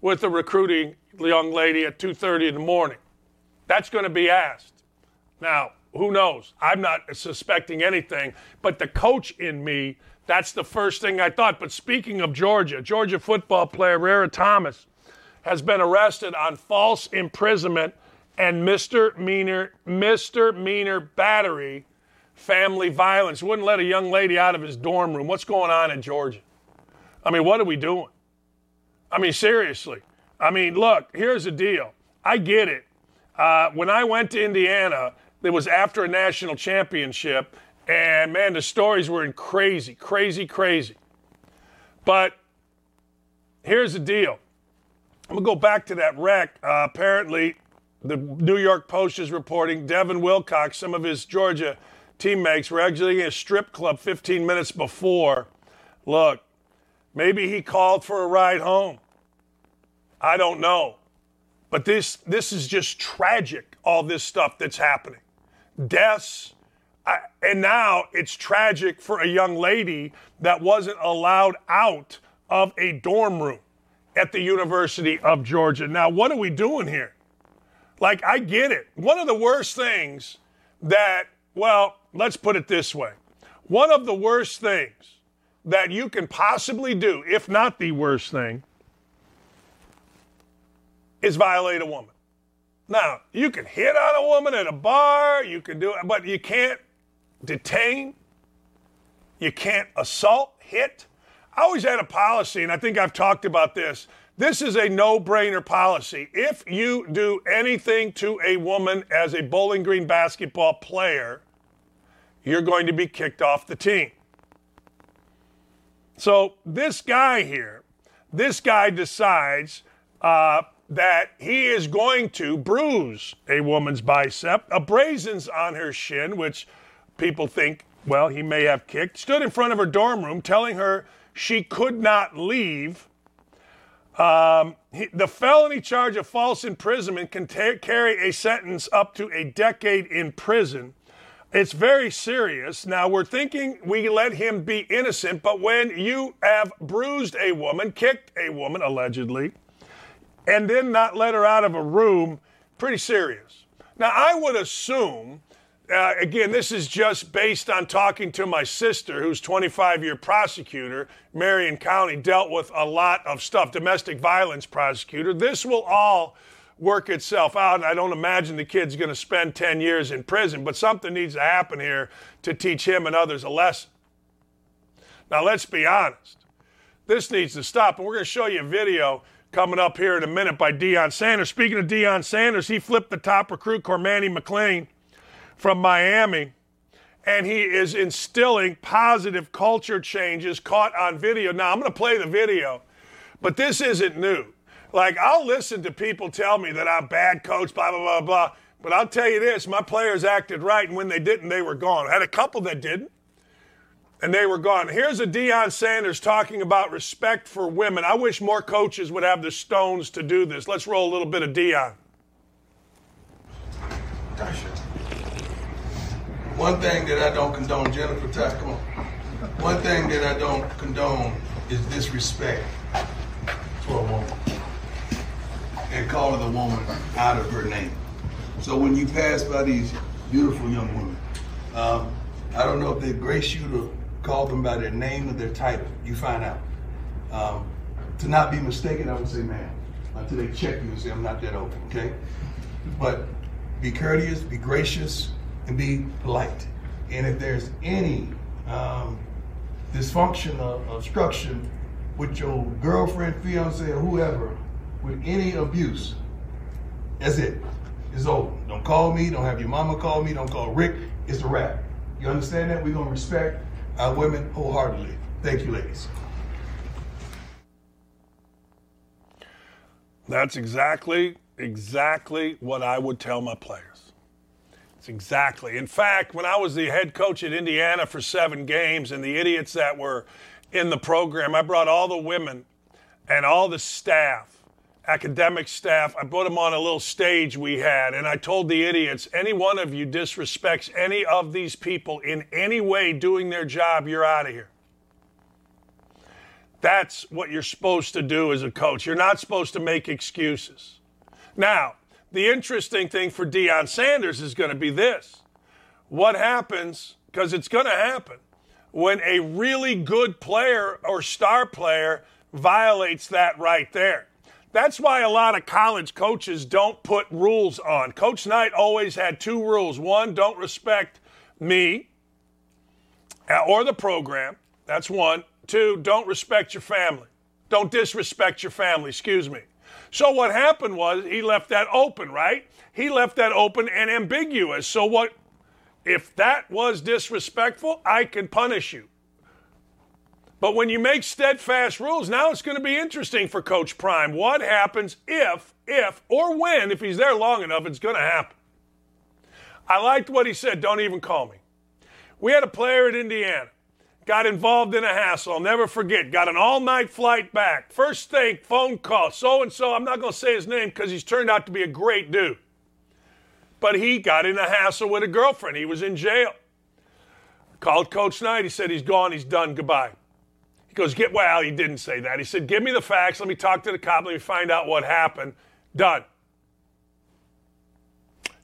with the recruiting young lady at 2.30 in the morning? That's going to be asked. Now, who knows? I'm not suspecting anything, but the coach in me, that's the first thing I thought. But speaking of Georgia, Georgia football player Rara Thomas has been arrested on false imprisonment and misdemeanor, misdemeanor battery family violence. Wouldn't let a young lady out of his dorm room. What's going on in Georgia? I mean, what are we doing? I mean, seriously. I mean, look, here's the deal. I get it. Uh, when I went to Indiana, it was after a national championship, and man, the stories were in crazy, crazy, crazy. But here's the deal. I'm gonna go back to that wreck. Uh, apparently, the New York Post is reporting Devin Willock, some of his Georgia teammates, were exiting a strip club 15 minutes before. Look, maybe he called for a ride home. I don't know. But this this is just tragic, all this stuff that's happening. Deaths, I, and now it's tragic for a young lady that wasn't allowed out of a dorm room at the University of Georgia. Now, what are we doing here? Like, I get it. One of the worst things that, well, let's put it this way one of the worst things that you can possibly do, if not the worst thing, is violate a woman. Now, you can hit on a woman at a bar, you can do it, but you can't detain, you can't assault, hit. I always had a policy, and I think I've talked about this. This is a no brainer policy. If you do anything to a woman as a Bowling Green basketball player, you're going to be kicked off the team. So, this guy here, this guy decides uh, that he is going to bruise a woman's bicep, abrasions on her shin, which people think, well, he may have kicked, stood in front of her dorm room telling her she could not leave. Um, he, the felony charge of false imprisonment can carry a sentence up to a decade in prison. It's very serious. Now, we're thinking we let him be innocent, but when you have bruised a woman, kicked a woman, allegedly, and then not let her out of a room, pretty serious. Now, I would assume, uh, again, this is just based on talking to my sister, who's 25 year prosecutor, Marion County, dealt with a lot of stuff, domestic violence prosecutor. This will all work itself out. I don't imagine the kid's going to spend 10 years in prison, but something needs to happen here to teach him and others a lesson. Now, let's be honest. This needs to stop. And we're going to show you a video coming up here in a minute by Deion Sanders. Speaking of Deion Sanders, he flipped the top recruit, Cormani McClain, from Miami, and he is instilling positive culture changes caught on video. Now, I'm going to play the video, but this isn't new. Like, I'll listen to people tell me that I'm bad coach, blah, blah, blah, blah. But I'll tell you this my players acted right, and when they didn't, they were gone. I had a couple that didn't and they were gone. Here's a Deion Sanders talking about respect for women. I wish more coaches would have the stones to do this. Let's roll a little bit of Deion. One thing that I don't condone, Jennifer, Ty, come on. One thing that I don't condone is disrespect for a woman and calling a woman out of her name. So when you pass by these beautiful young women, um, I don't know if they grace you to call them by their name or their title. You find out. Um, to not be mistaken, I would say, man, until they check you and say, I'm not that old, okay? But be courteous, be gracious, and be polite. And if there's any um, dysfunction or obstruction with your girlfriend, fiance, or whoever, with any abuse, that's it. It's over. Don't call me. Don't have your mama call me. Don't call Rick. It's a wrap. You understand that? We're going to respect our women wholeheartedly. Thank you, ladies. That's exactly, exactly what I would tell my players. It's exactly. In fact, when I was the head coach at Indiana for seven games and the idiots that were in the program, I brought all the women and all the staff academic staff. I put them on a little stage we had, and I told the idiots any one of you disrespects any of these people in any way doing their job, you're out of here. That's what you're supposed to do as a coach. You're not supposed to make excuses. Now, the interesting thing for Deion Sanders is going to be this. What happens, because it's going to happen, when a really good player or star player violates that right there? That's why a lot of college coaches don't put rules on. Coach Knight always had two rules. One, don't respect me uh, or the program. That's one. Two, don't respect your family. Don't disrespect your family, excuse me. So what happened was he left that open, right? He left that open and ambiguous. So what if that was disrespectful, I can punish you. But when you make steadfast rules, now it's going to be interesting for Coach Prime. What happens if, if or when, if he's there long enough, it's going to happen. I liked what he said. Don't even call me. We had a player at Indiana, got involved in a hassle. I'll never forget. Got an all night flight back. First thing, phone call. So and so, I'm not going to say his name because he's turned out to be a great dude. But he got in a hassle with a girlfriend. He was in jail. Called Coach Knight. He said, he's gone. He's done. Goodbye. Goes, get well. He didn't say that. He said, give me the facts. Let me talk to the cop. Let me find out what happened. Done.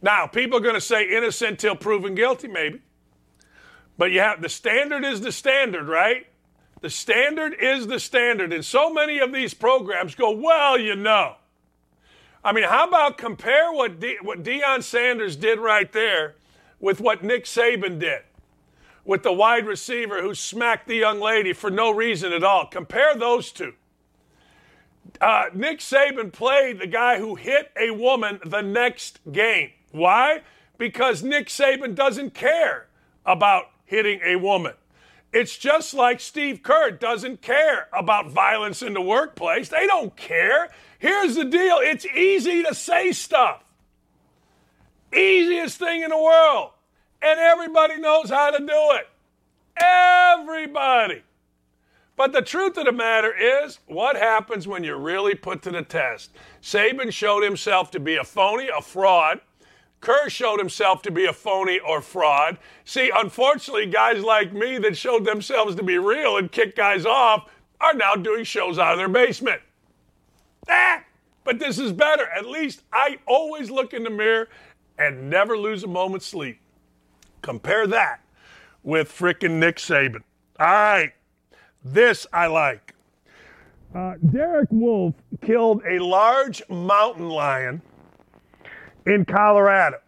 Now, people are going to say innocent till proven guilty, maybe. But you have the standard is the standard, right? The standard is the standard. And so many of these programs go, well, you know. I mean, how about compare what, De- what Deion Sanders did right there with what Nick Saban did? With the wide receiver who smacked the young lady for no reason at all. Compare those two. Uh, Nick Saban played the guy who hit a woman the next game. Why? Because Nick Saban doesn't care about hitting a woman. It's just like Steve Kerr doesn't care about violence in the workplace. They don't care. Here's the deal it's easy to say stuff. Easiest thing in the world and everybody knows how to do it. Everybody. But the truth of the matter is, what happens when you're really put to the test? Saban showed himself to be a phony, a fraud. Kerr showed himself to be a phony or fraud. See, unfortunately, guys like me that showed themselves to be real and kicked guys off are now doing shows out of their basement. Ah, but this is better. At least I always look in the mirror and never lose a moment's sleep. Compare that with frickin' Nick Saban. All right, this I like. Uh, Derek Wolfe killed a large mountain lion in Colorado.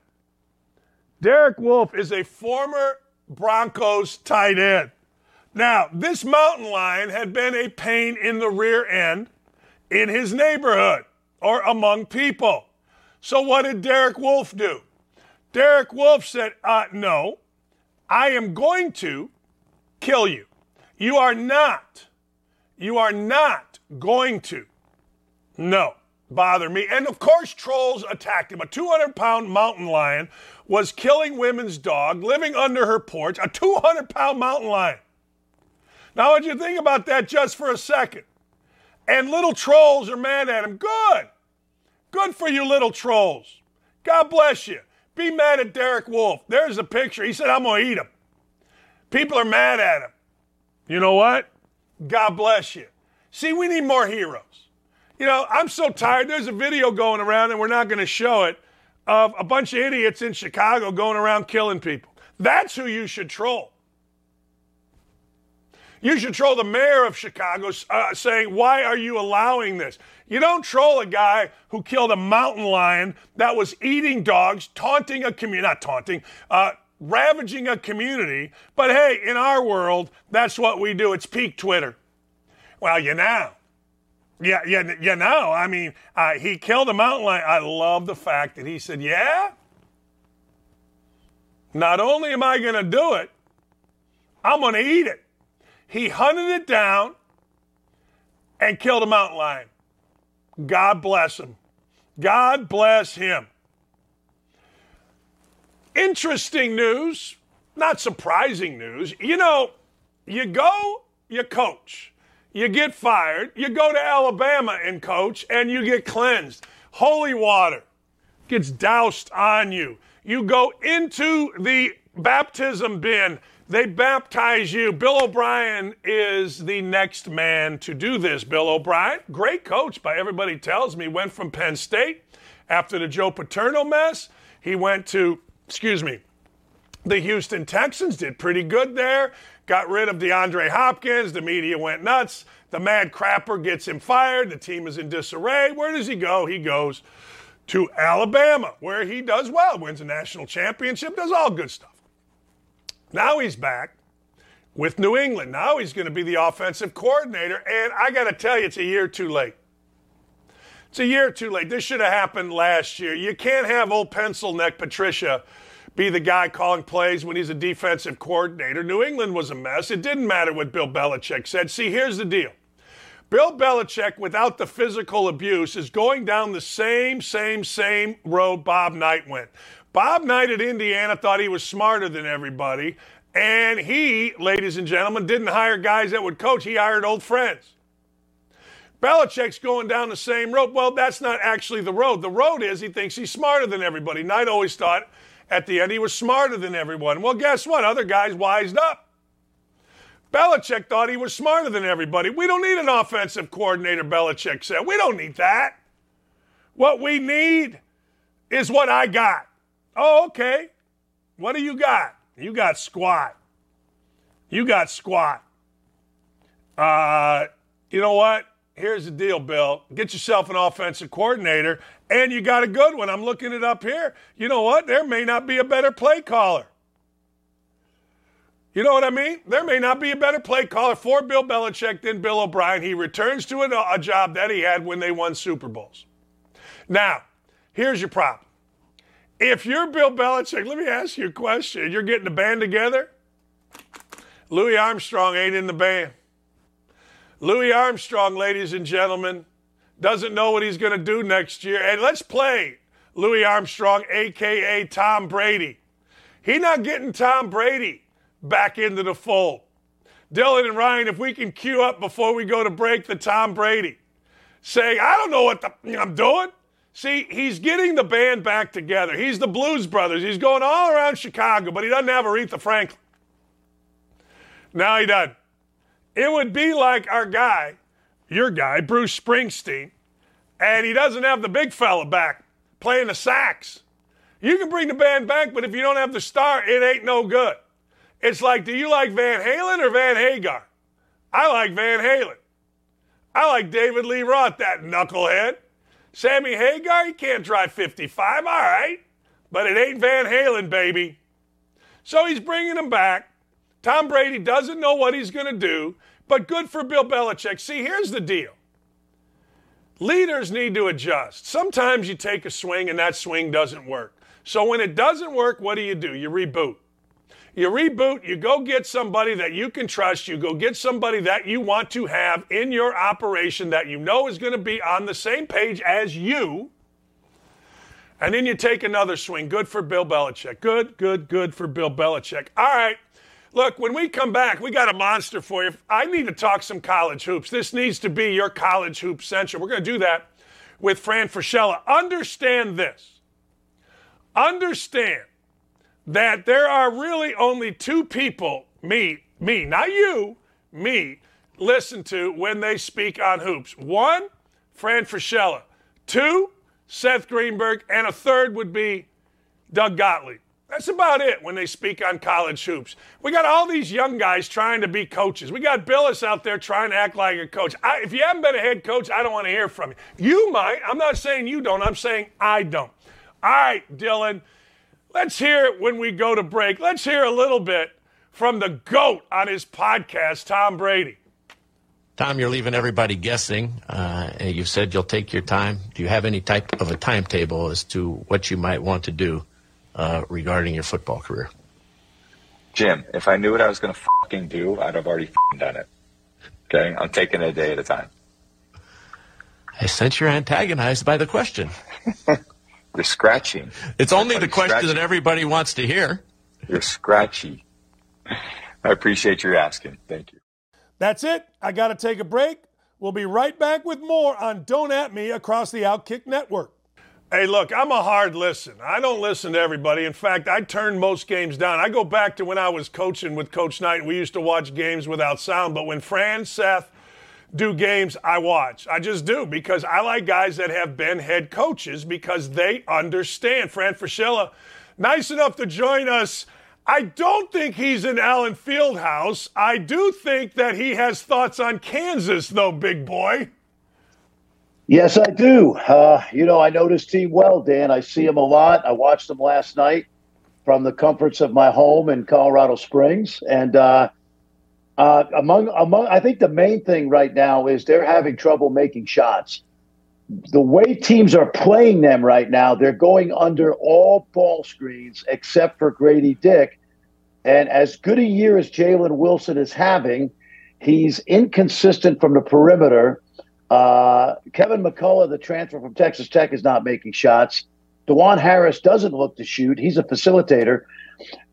Derek Wolfe is a former Broncos tight end. Now, this mountain lion had been a pain in the rear end in his neighborhood or among people. So, what did Derek Wolfe do? Derek Wolfe said, uh, No, I am going to kill you. You are not, you are not going to, no, bother me. And of course, trolls attacked him. A 200 pound mountain lion was killing women's dog, living under her porch, a 200 pound mountain lion. Now, what you think about that just for a second? And little trolls are mad at him. Good. Good for you, little trolls. God bless you. Be mad at Derek Wolfe. There's a picture. He said, I'm going to eat him. People are mad at him. You know what? God bless you. See, we need more heroes. You know, I'm so tired. There's a video going around, and we're not going to show it, of a bunch of idiots in Chicago going around killing people. That's who you should troll. You should troll the mayor of Chicago uh, saying, Why are you allowing this? You don't troll a guy who killed a mountain lion that was eating dogs, taunting a community, not taunting, uh, ravaging a community. But hey, in our world, that's what we do. It's peak Twitter. Well, you know. Yeah, yeah, you know. I mean, uh, he killed a mountain lion. I love the fact that he said, Yeah, not only am I going to do it, I'm going to eat it. He hunted it down and killed a mountain lion. God bless him. God bless him. Interesting news, not surprising news. You know, you go, you coach, you get fired, you go to Alabama and coach, and you get cleansed. Holy water gets doused on you. You go into the baptism bin they baptize you. Bill O'Brien is the next man to do this. Bill O'Brien, great coach by everybody tells me, went from Penn State after the Joe Paterno mess. He went to, excuse me, the Houston Texans, did pretty good there. Got rid of DeAndre Hopkins. The media went nuts. The mad crapper gets him fired. The team is in disarray. Where does he go? He goes to Alabama, where he does well, wins a national championship, does all good stuff. Now he's back with New England. Now he's going to be the offensive coordinator. And I got to tell you, it's a year too late. It's a year too late. This should have happened last year. You can't have old pencil neck Patricia be the guy calling plays when he's a defensive coordinator. New England was a mess. It didn't matter what Bill Belichick said. See, here's the deal Bill Belichick, without the physical abuse, is going down the same, same, same road Bob Knight went. Bob Knight at Indiana thought he was smarter than everybody, and he, ladies and gentlemen, didn't hire guys that would coach. He hired old friends. Belichick's going down the same road. Well, that's not actually the road. The road is he thinks he's smarter than everybody. Knight always thought at the end he was smarter than everyone. Well, guess what? Other guys wised up. Belichick thought he was smarter than everybody. We don't need an offensive coordinator, Belichick said. We don't need that. What we need is what I got. Oh, okay. What do you got? You got squat. You got squat. Uh, you know what? Here's the deal, Bill. Get yourself an offensive coordinator, and you got a good one. I'm looking it up here. You know what? There may not be a better play caller. You know what I mean? There may not be a better play caller for Bill Belichick than Bill O'Brien. He returns to a, a job that he had when they won Super Bowls. Now, here's your problem. If you're Bill Belichick, let me ask you a question. You're getting the band together? Louis Armstrong ain't in the band. Louis Armstrong, ladies and gentlemen, doesn't know what he's going to do next year. And let's play Louis Armstrong, aka Tom Brady. He not getting Tom Brady back into the fold. Dylan and Ryan, if we can cue up before we go to break the Tom Brady saying, I don't know what the, I'm doing. See, he's getting the band back together. He's the Blues Brothers. He's going all around Chicago, but he doesn't have Aretha Franklin. Now he does. It would be like our guy, your guy, Bruce Springsteen, and he doesn't have the big fella back playing the sax. You can bring the band back, but if you don't have the star, it ain't no good. It's like, do you like Van Halen or Van Hagar? I like Van Halen. I like David Lee Roth, that knucklehead. Sammy Hagar, he can't drive 55, all right. But it ain't Van Halen, baby. So he's bringing him back. Tom Brady doesn't know what he's going to do, but good for Bill Belichick. See, here's the deal leaders need to adjust. Sometimes you take a swing and that swing doesn't work. So when it doesn't work, what do you do? You reboot. You reboot, you go get somebody that you can trust, you go get somebody that you want to have in your operation that you know is going to be on the same page as you. And then you take another swing. Good for Bill Belichick. Good, good, good for Bill Belichick. All right. Look, when we come back, we got a monster for you. I need to talk some college hoops. This needs to be your college hoop central. We're going to do that with Fran Fraschilla. Understand this. Understand that there are really only two people, me, me, not you, me, listen to when they speak on hoops. One, Fran Fraschilla. Two, Seth Greenberg. And a third would be Doug Gottlieb. That's about it when they speak on college hoops. We got all these young guys trying to be coaches. We got Bilas out there trying to act like a coach. I, if you haven't been a head coach, I don't want to hear from you. You might. I'm not saying you don't. I'm saying I don't. All right, Dylan. Let's hear it when we go to break. Let's hear a little bit from the GOAT on his podcast, Tom Brady. Tom, you're leaving everybody guessing. Uh, you said you'll take your time. Do you have any type of a timetable as to what you might want to do uh, regarding your football career? Jim, if I knew what I was going to fucking do, I'd have already done it. Okay? I'm taking it a day at a time. I sense you're antagonized by the question. You're scratching. It's only the question scratching. that everybody wants to hear. You're scratchy. I appreciate your asking. Thank you. That's it. I got to take a break. We'll be right back with more on Don't At Me across the Outkick Network. Hey, look, I'm a hard listen. I don't listen to everybody. In fact, I turn most games down. I go back to when I was coaching with Coach Knight. We used to watch games without sound. But when Fran, Seth, do games I watch. I just do because I like guys that have been head coaches because they understand. Fran Fraschilla, nice enough to join us. I don't think he's in Allen Fieldhouse. I do think that he has thoughts on Kansas, though, big boy. Yes, I do. Uh, you know, I know this team well, Dan. I see him a lot. I watched them last night from the comforts of my home in Colorado Springs. And, uh, uh, among among, I think the main thing right now is they're having trouble making shots. The way teams are playing them right now, they're going under all ball screens except for Grady Dick. And as good a year as Jalen Wilson is having, He's inconsistent from the perimeter. Uh, Kevin McCullar, the transfer from Texas Tech, is not making shots. Dajuan Harris doesn't look to shoot. He's a facilitator.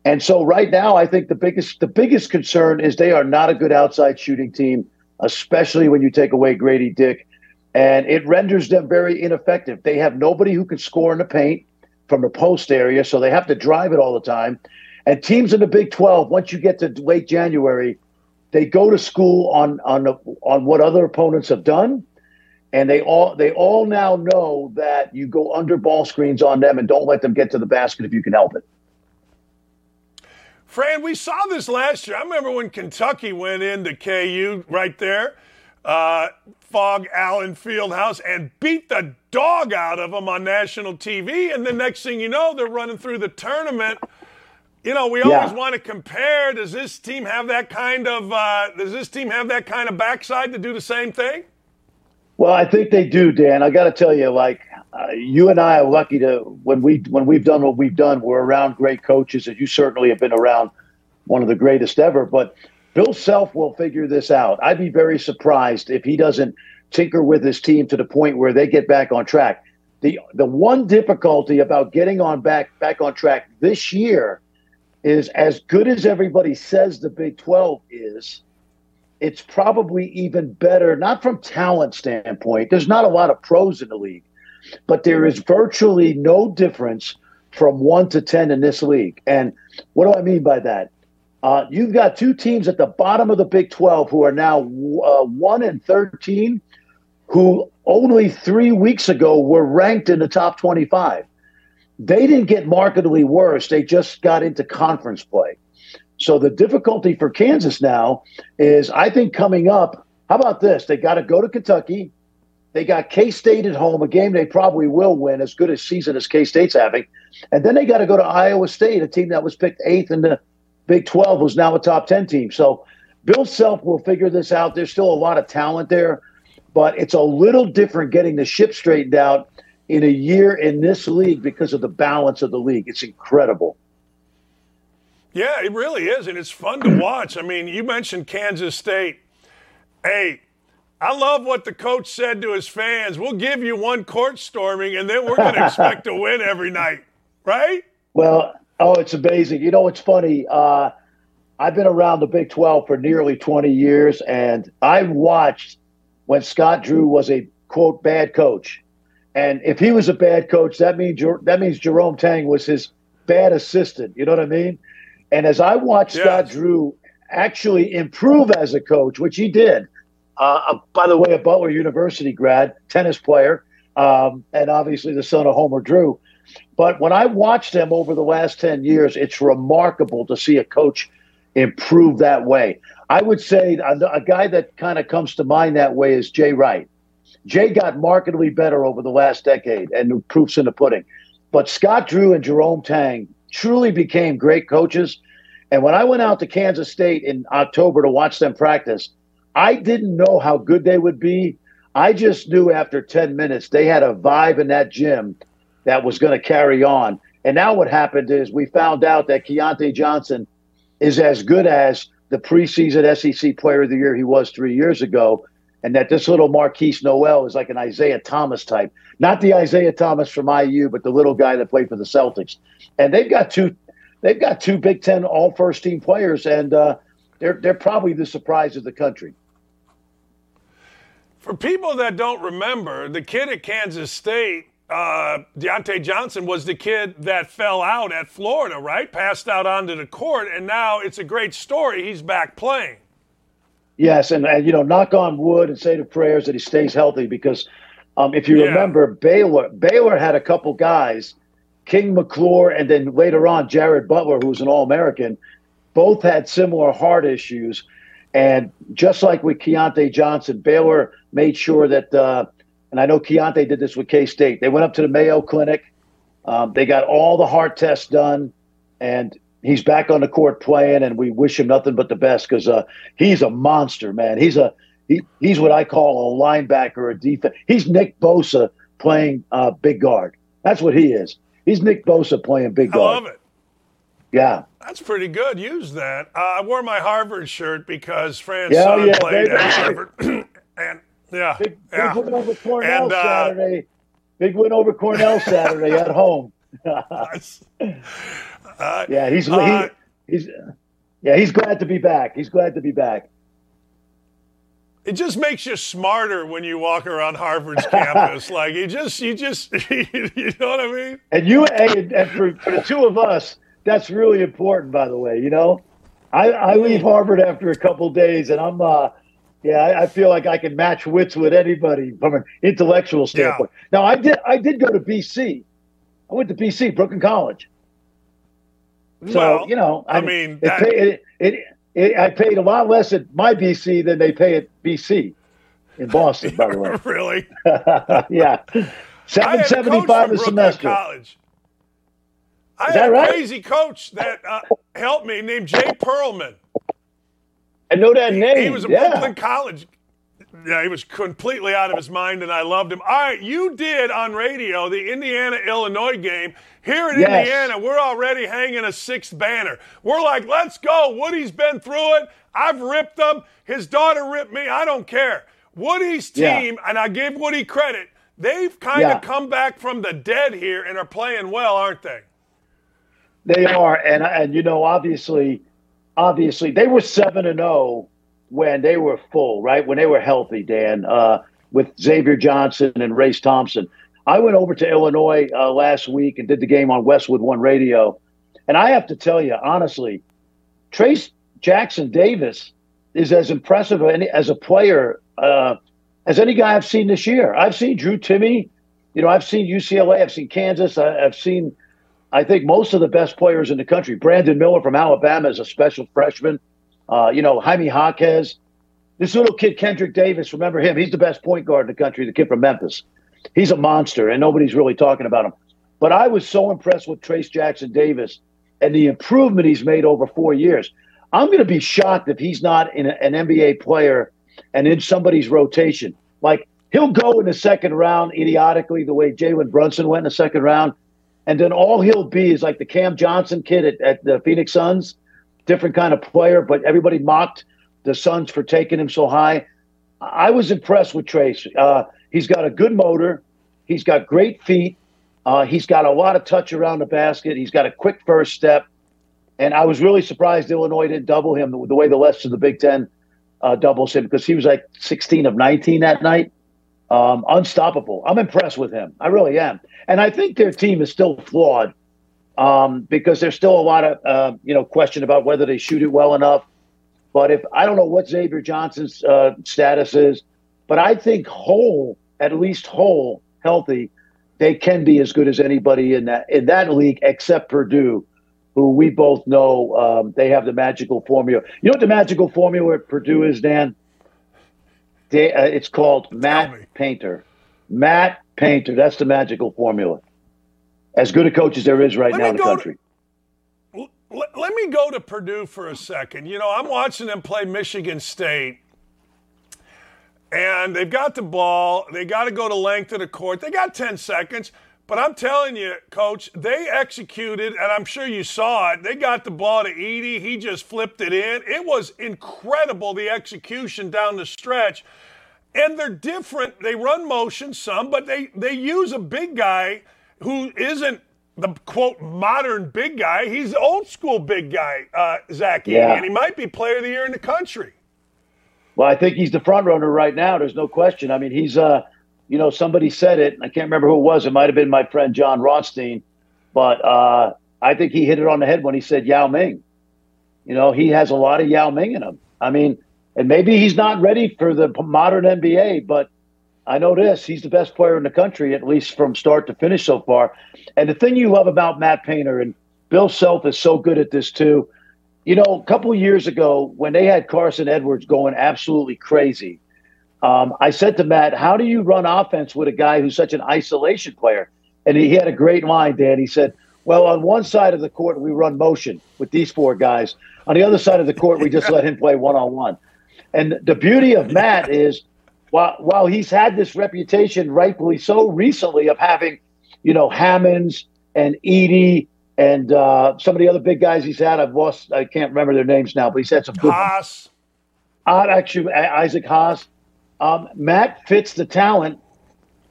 And so right now, I think the biggest the biggest concern is they are not a good outside shooting team, especially when you take away Grady Dick, and it renders them very ineffective. They have nobody who can score in the paint from the post area, so they have to drive it all the time. And teams in the Big 12, once you get to late January, they go to school on on on what other opponents have done, and they all they all now know that you go under ball screens on them and don't let them get to the basket if you can help it. Fran, we saw this last year. I remember when Kentucky went into KU right there, uh, Phog Allen Fieldhouse, and beat the dog out of them on national TV. And the next thing you know, they're running through the tournament. You know, we always yeah. want to compare. Does this team have that kind of? Uh, does this team have that kind of backside to do the same thing? Well, I think they do, Dan. I got to tell you, like you and I are lucky to when we when we've done what we've done. We're around great coaches, and you certainly have been around one of the greatest ever. But Bill Self will figure this out. I'd be very surprised if he doesn't tinker with his team to the point where they get back on track. The the one difficulty about getting on back back on track this year is as good as everybody says the Big 12 is, it's probably even better, not from talent standpoint. There's not a lot of pros in the league but there is virtually no difference from one to 10 in this league. And what do I mean by that? Uh, you've got two teams at the bottom of the Big 12 who are now uh, 1 and 13, who only three weeks ago were ranked in the top 25. They didn't get markedly worse, they just got into conference play. So the difficulty for Kansas now is, I think, coming up. How about this? They got to go to Kentucky. They got K State at home, a game they probably will win, as good a season as K State's having. And then they got to go to Iowa State, a team that was picked eighth in the Big 12, who's now a top 10 team. So Bill Self will figure this out. There's still a lot of talent there, but it's a little different getting the ship straightened out in a year in this league because of the balance of the league. It's incredible. Yeah, it really is. And it's fun to watch. I mean, you mentioned Kansas State. Hey, I love what the coach said to his fans. We'll give you one court storming, and then we're going to expect to win every night, right? Well, oh, it's amazing. You know, it's funny. Uh, I've been around the Big 12 for nearly 20 years, and I watched when Scott Drew was a quote bad coach. And if he was a bad coach, that means that means Jerome Tang was his bad assistant. You know what I mean? And as I watched Scott Drew actually improve as a coach, which he did, uh, by the way, a Butler University grad, tennis player, um, and obviously the son of Homer Drew. But when I watched him over the last 10 years, it's remarkable to see a coach improve that way. I would say a, a guy that kind of comes to mind that way is Jay Wright. Jay got markedly better over the last decade, and the proof's in the pudding. But Scott Drew and Jerome Tang truly became great coaches. And when I went out to Kansas State in October to watch them practice, I didn't know how good they would be. I just knew after 10 minutes they had a vibe in that gym that was going to carry on. And now what happened is we found out that Keyontae Johnson is as good as the preseason SEC player of the year he was three years ago. And that this little Markquis Nowell is like an Isaiah Thomas type. Not the Isaiah Thomas from IU, but the little guy that played for the Celtics. And they've got two they've got two Big Ten all first team players, and uh, they're they're probably the surprise of the country. For people that don't remember, the kid at Kansas State, uh, Deontay Johnson, was the kid that fell out at Florida, right? Passed out onto the court, and now it's a great story. He's back playing. Yes, and, and you know, knock on wood and say the prayers that he stays healthy because um, if you yeah. remember, Baylor Baylor had a couple guys, King McClure, and then later on Jared Butler, who was an All American, both had similar heart issues. And just like with Keyontae Johnson, Baylor made sure that, uh, and I know Keyontae did this with K State. They went up to the Mayo Clinic. Um, they got all the heart tests done, and he's back on the court playing. And we wish him nothing but the best because uh, he's a monster, man. He's a he, he's what I call a linebacker, a defense. He's Nick Bosa playing uh, big guard. That's what he is. He's Nick Bosa playing big guard. I love it. Yeah. That's pretty good. Use that. Uh, I wore my Harvard shirt because Fran's Yeah, son yeah, played baby. at Harvard. and yeah, Big, yeah. win over Cornell And, uh, Saturday. Big win over Cornell Saturday at home. Uh, yeah, he's uh, he, he's yeah he's glad to be back. He's glad to be back. it just makes you smarter when you walk around Harvard's campus. Like you just, you just, you know what I mean? And you and, and for, for the two of us, that's really important. By the way, you know, I, I leave Harvard after a couple days, and I'm uh yeah I, I feel like I can match wits with anybody from an intellectual standpoint. Now I did I did go to BC. I went to BC Brooklyn College. So Well, you know, I mean, it, that- pay, it, it, it, I paid a lot less at my BC than they pay at BC in Boston. By the way, really? yeah, seven seventy five a seventy coach five from a Brooklyn semester. College. I Is had a right? crazy coach that uh, helped me named Jay Perlman. I know that name. He was a yeah. Brooklyn College. Yeah, he was completely out of his mind, and I loved him. All right, you did on radio the Indiana Illinois game. Here in Yes. Indiana, we're already hanging a sixth banner. We're like, let's go. Woody's been through it. I've ripped him. His daughter ripped me. I don't care. Woody's Yeah. team, and I give Woody credit, they've kind Yeah. of come back from the dead here and are playing well, aren't they? They are, and and you know, obviously, obviously, they were seven and zero when they were full, right? When they were healthy, Dan, uh, with Xavier Johnson and Race Thompson. I went over to Illinois uh, last week and did the game on Westwood One Radio, and I have to tell you honestly, Trace Jackson Davis is as impressive as a player uh, as any guy I've seen this year. I've seen Drew Timme, you know, I've seen UCLA, I've seen Kansas, I've seen. I think most of the best players in the country. Brandon Miller from Alabama is a special freshman. Uh, you know, Jaime Jaquez. This little kid, Kendric Davis, remember him? He's the best point guard in the country, the kid from Memphis. He's a monster, and nobody's really talking about him. But I was so impressed with Trayce Jackson-Davis and the improvement he's made over four years. I'm going to be shocked if he's not in a, an NBA player and in somebody's rotation. Like, he'll go in the second round idiotically, the way Jalen Brunson went in the second round. And then all he'll be is like the Cam Johnson kid at, at the Phoenix Suns, different kind of player, but everybody mocked the Suns for taking him so high. I was impressed with Trayce. Uh, he's got a good motor. He's got great feet. Uh, he's got a lot of touch around the basket. He's got a quick first step. And I was really surprised Illinois didn't double him the, way the rest of the Big Ten uh, doubles him because he was like 16 of 19 that night. Um, unstoppable. I'm impressed with him. I really am. And I think their team is still flawed um, because there's still a lot of uh, you know question about whether they shoot it well enough. But if I don't know what Xavier Johnson's uh, status is, but I think whole, at least whole, healthy, they can be as good as anybody in that in that league, except Purdue, who we both know um, they have the magical formula. You know what the magical formula at Purdue is, Dan? They, uh, it's called Matt Painter. Matt Painter. That's the magical formula. As good a coach as there is right Let now in the go to- country. Let, let me go to Purdue for a second. You know, I'm watching them play Michigan State, and they've got the ball. They got to go to length of the court. They got 10 seconds. But I'm telling you, coach, they executed, and I'm sure you saw it. They got the ball to Edey. He just flipped it in. It was incredible, the execution down the stretch. And they're different. They run motion some, but they, they use a big guy who isn't the quote modern big guy. He's the old school big guy, uh, Zach Yeah. and he might be player of the year in the country. Well, I think he's the front runner right now. There's no question. I mean, he's uh, you know, somebody said it. I can't remember who it was. It might have been my friend Jon Rothstein, but uh, I think he hit it on the head when he said Yao Ming. You know, he has a lot of Yao Ming in him. I mean, and maybe he's not ready for the modern NBA, but I know this: he's the best player in the country, at least from start to finish so far. And the thing you love about Matt Painter and Bill Self is so good at this too. You know, a couple years ago when they had Carson Edwards going absolutely crazy, um, I said to Matt, "How do you run offense with a guy who's such an isolation player?" And he, he had a great line, Dan. He said, "Well, on one side of the court we run motion with these four guys. On the other side of the court we just let him play one on one." And the beauty of Matt is, while while he's had this reputation, rightfully so, recently of having, you know, Hammons and Edey and uh, some of the other big guys he's had. I've lost. I can't remember their names now, but he's had some good. Haas. Uh, actually, Isaac Haas. Um, Matt fits the talent.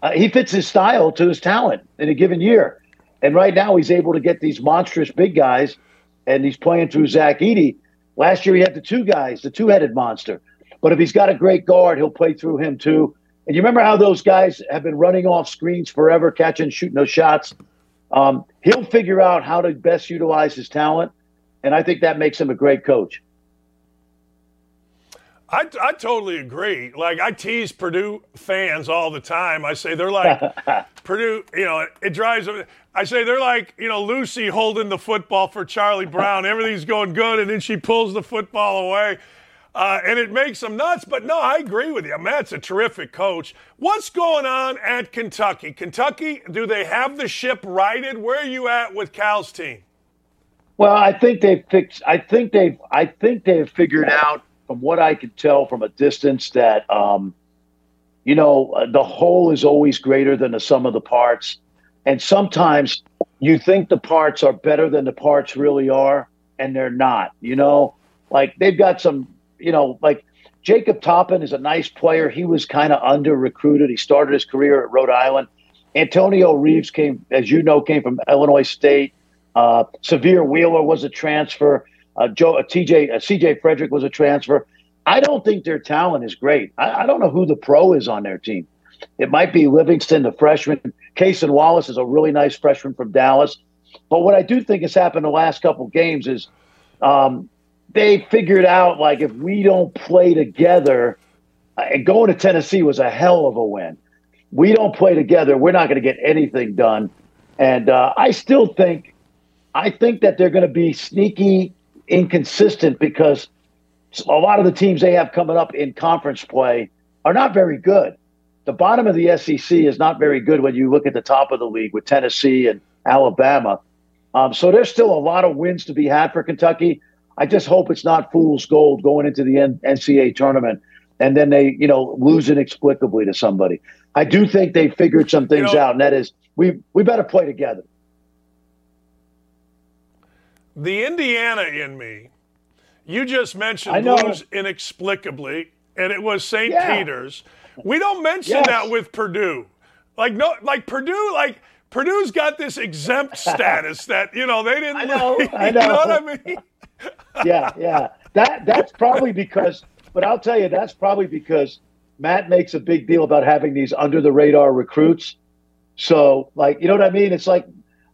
Uh, he fits his style to his talent in a given year. And right now, he's able to get these monstrous big guys, and he's playing through Zach Edey. Last year, he had the two guys, the two headed monster. But if he's got a great guard, he'll play through him too. And you remember how those guys have been running off screens forever, catching, shooting those shots? Um, he'll figure out how to best utilize his talent. And I think that makes him a great coach. I, I totally agree. Like I tease Purdue fans all the time. I say they're like Purdue. You know, it, drives. I say they're like you know Lucy holding the football for Charlie Brown. Everything's going good, and then she pulls the football away. Uh, and it makes them nuts. But no, I agree with you. Matt's a terrific coach. What's going on at Kentucky? Kentucky, do they have the ship righted? Where are you at with Cal's team? Well, I think they've fixed. I think they've. I think they've figured out from what I could tell from a distance that, um, you know, uh, the whole is always greater than the sum of the parts. And sometimes you think the parts are better than the parts really are, and they're not. You know, like they've got some, you know, like Jacob Toppin is a nice player. He was kind of under recruited. He started his career at Rhode Island. Antonio Reeves came, as you know, came from Illinois State. Uh, Sahvir Wheeler was a transfer. Uh, Joe, uh, TJ, uh, CJ Frederick was a transfer. I don't think their talent is great. I, I, don't know who the pro is on their team. It might be Livingston, the freshman. Cason Wallace is a really nice freshman from Dallas. But what I do think has happened the last couple games is um, they figured out like if we don't play together, uh, and going to Tennessee was a hell of a win. We don't play together, we're not going to get anything done. And uh, I still think, I think that they're going to be sneaky inconsistent because a lot of the teams they have coming up in conference play are not very good. The bottom of the SEC is not very good when you look at the top of the league with Tennessee and Alabama. Um, so there's still a lot of wins to be had for Kentucky. I just hope it's not fool's gold going into the NCAA tournament and then they, you know, lose inexplicably to somebody. I do think they figured some things you know, out, and that is we we better play together the Indiana in me, you just mentioned blues inexplicably, and it was St. Yeah. Peter's. We don't mention yes. that with Purdue. Like no, like Purdue, like Purdue's got this exempt status that you know they didn't. I know. I know. you know what I mean? yeah, yeah. That that's probably because, but I'll tell you, that's probably because Matt makes a big deal about having these under the radar recruits. So, like, you know what I mean? It's like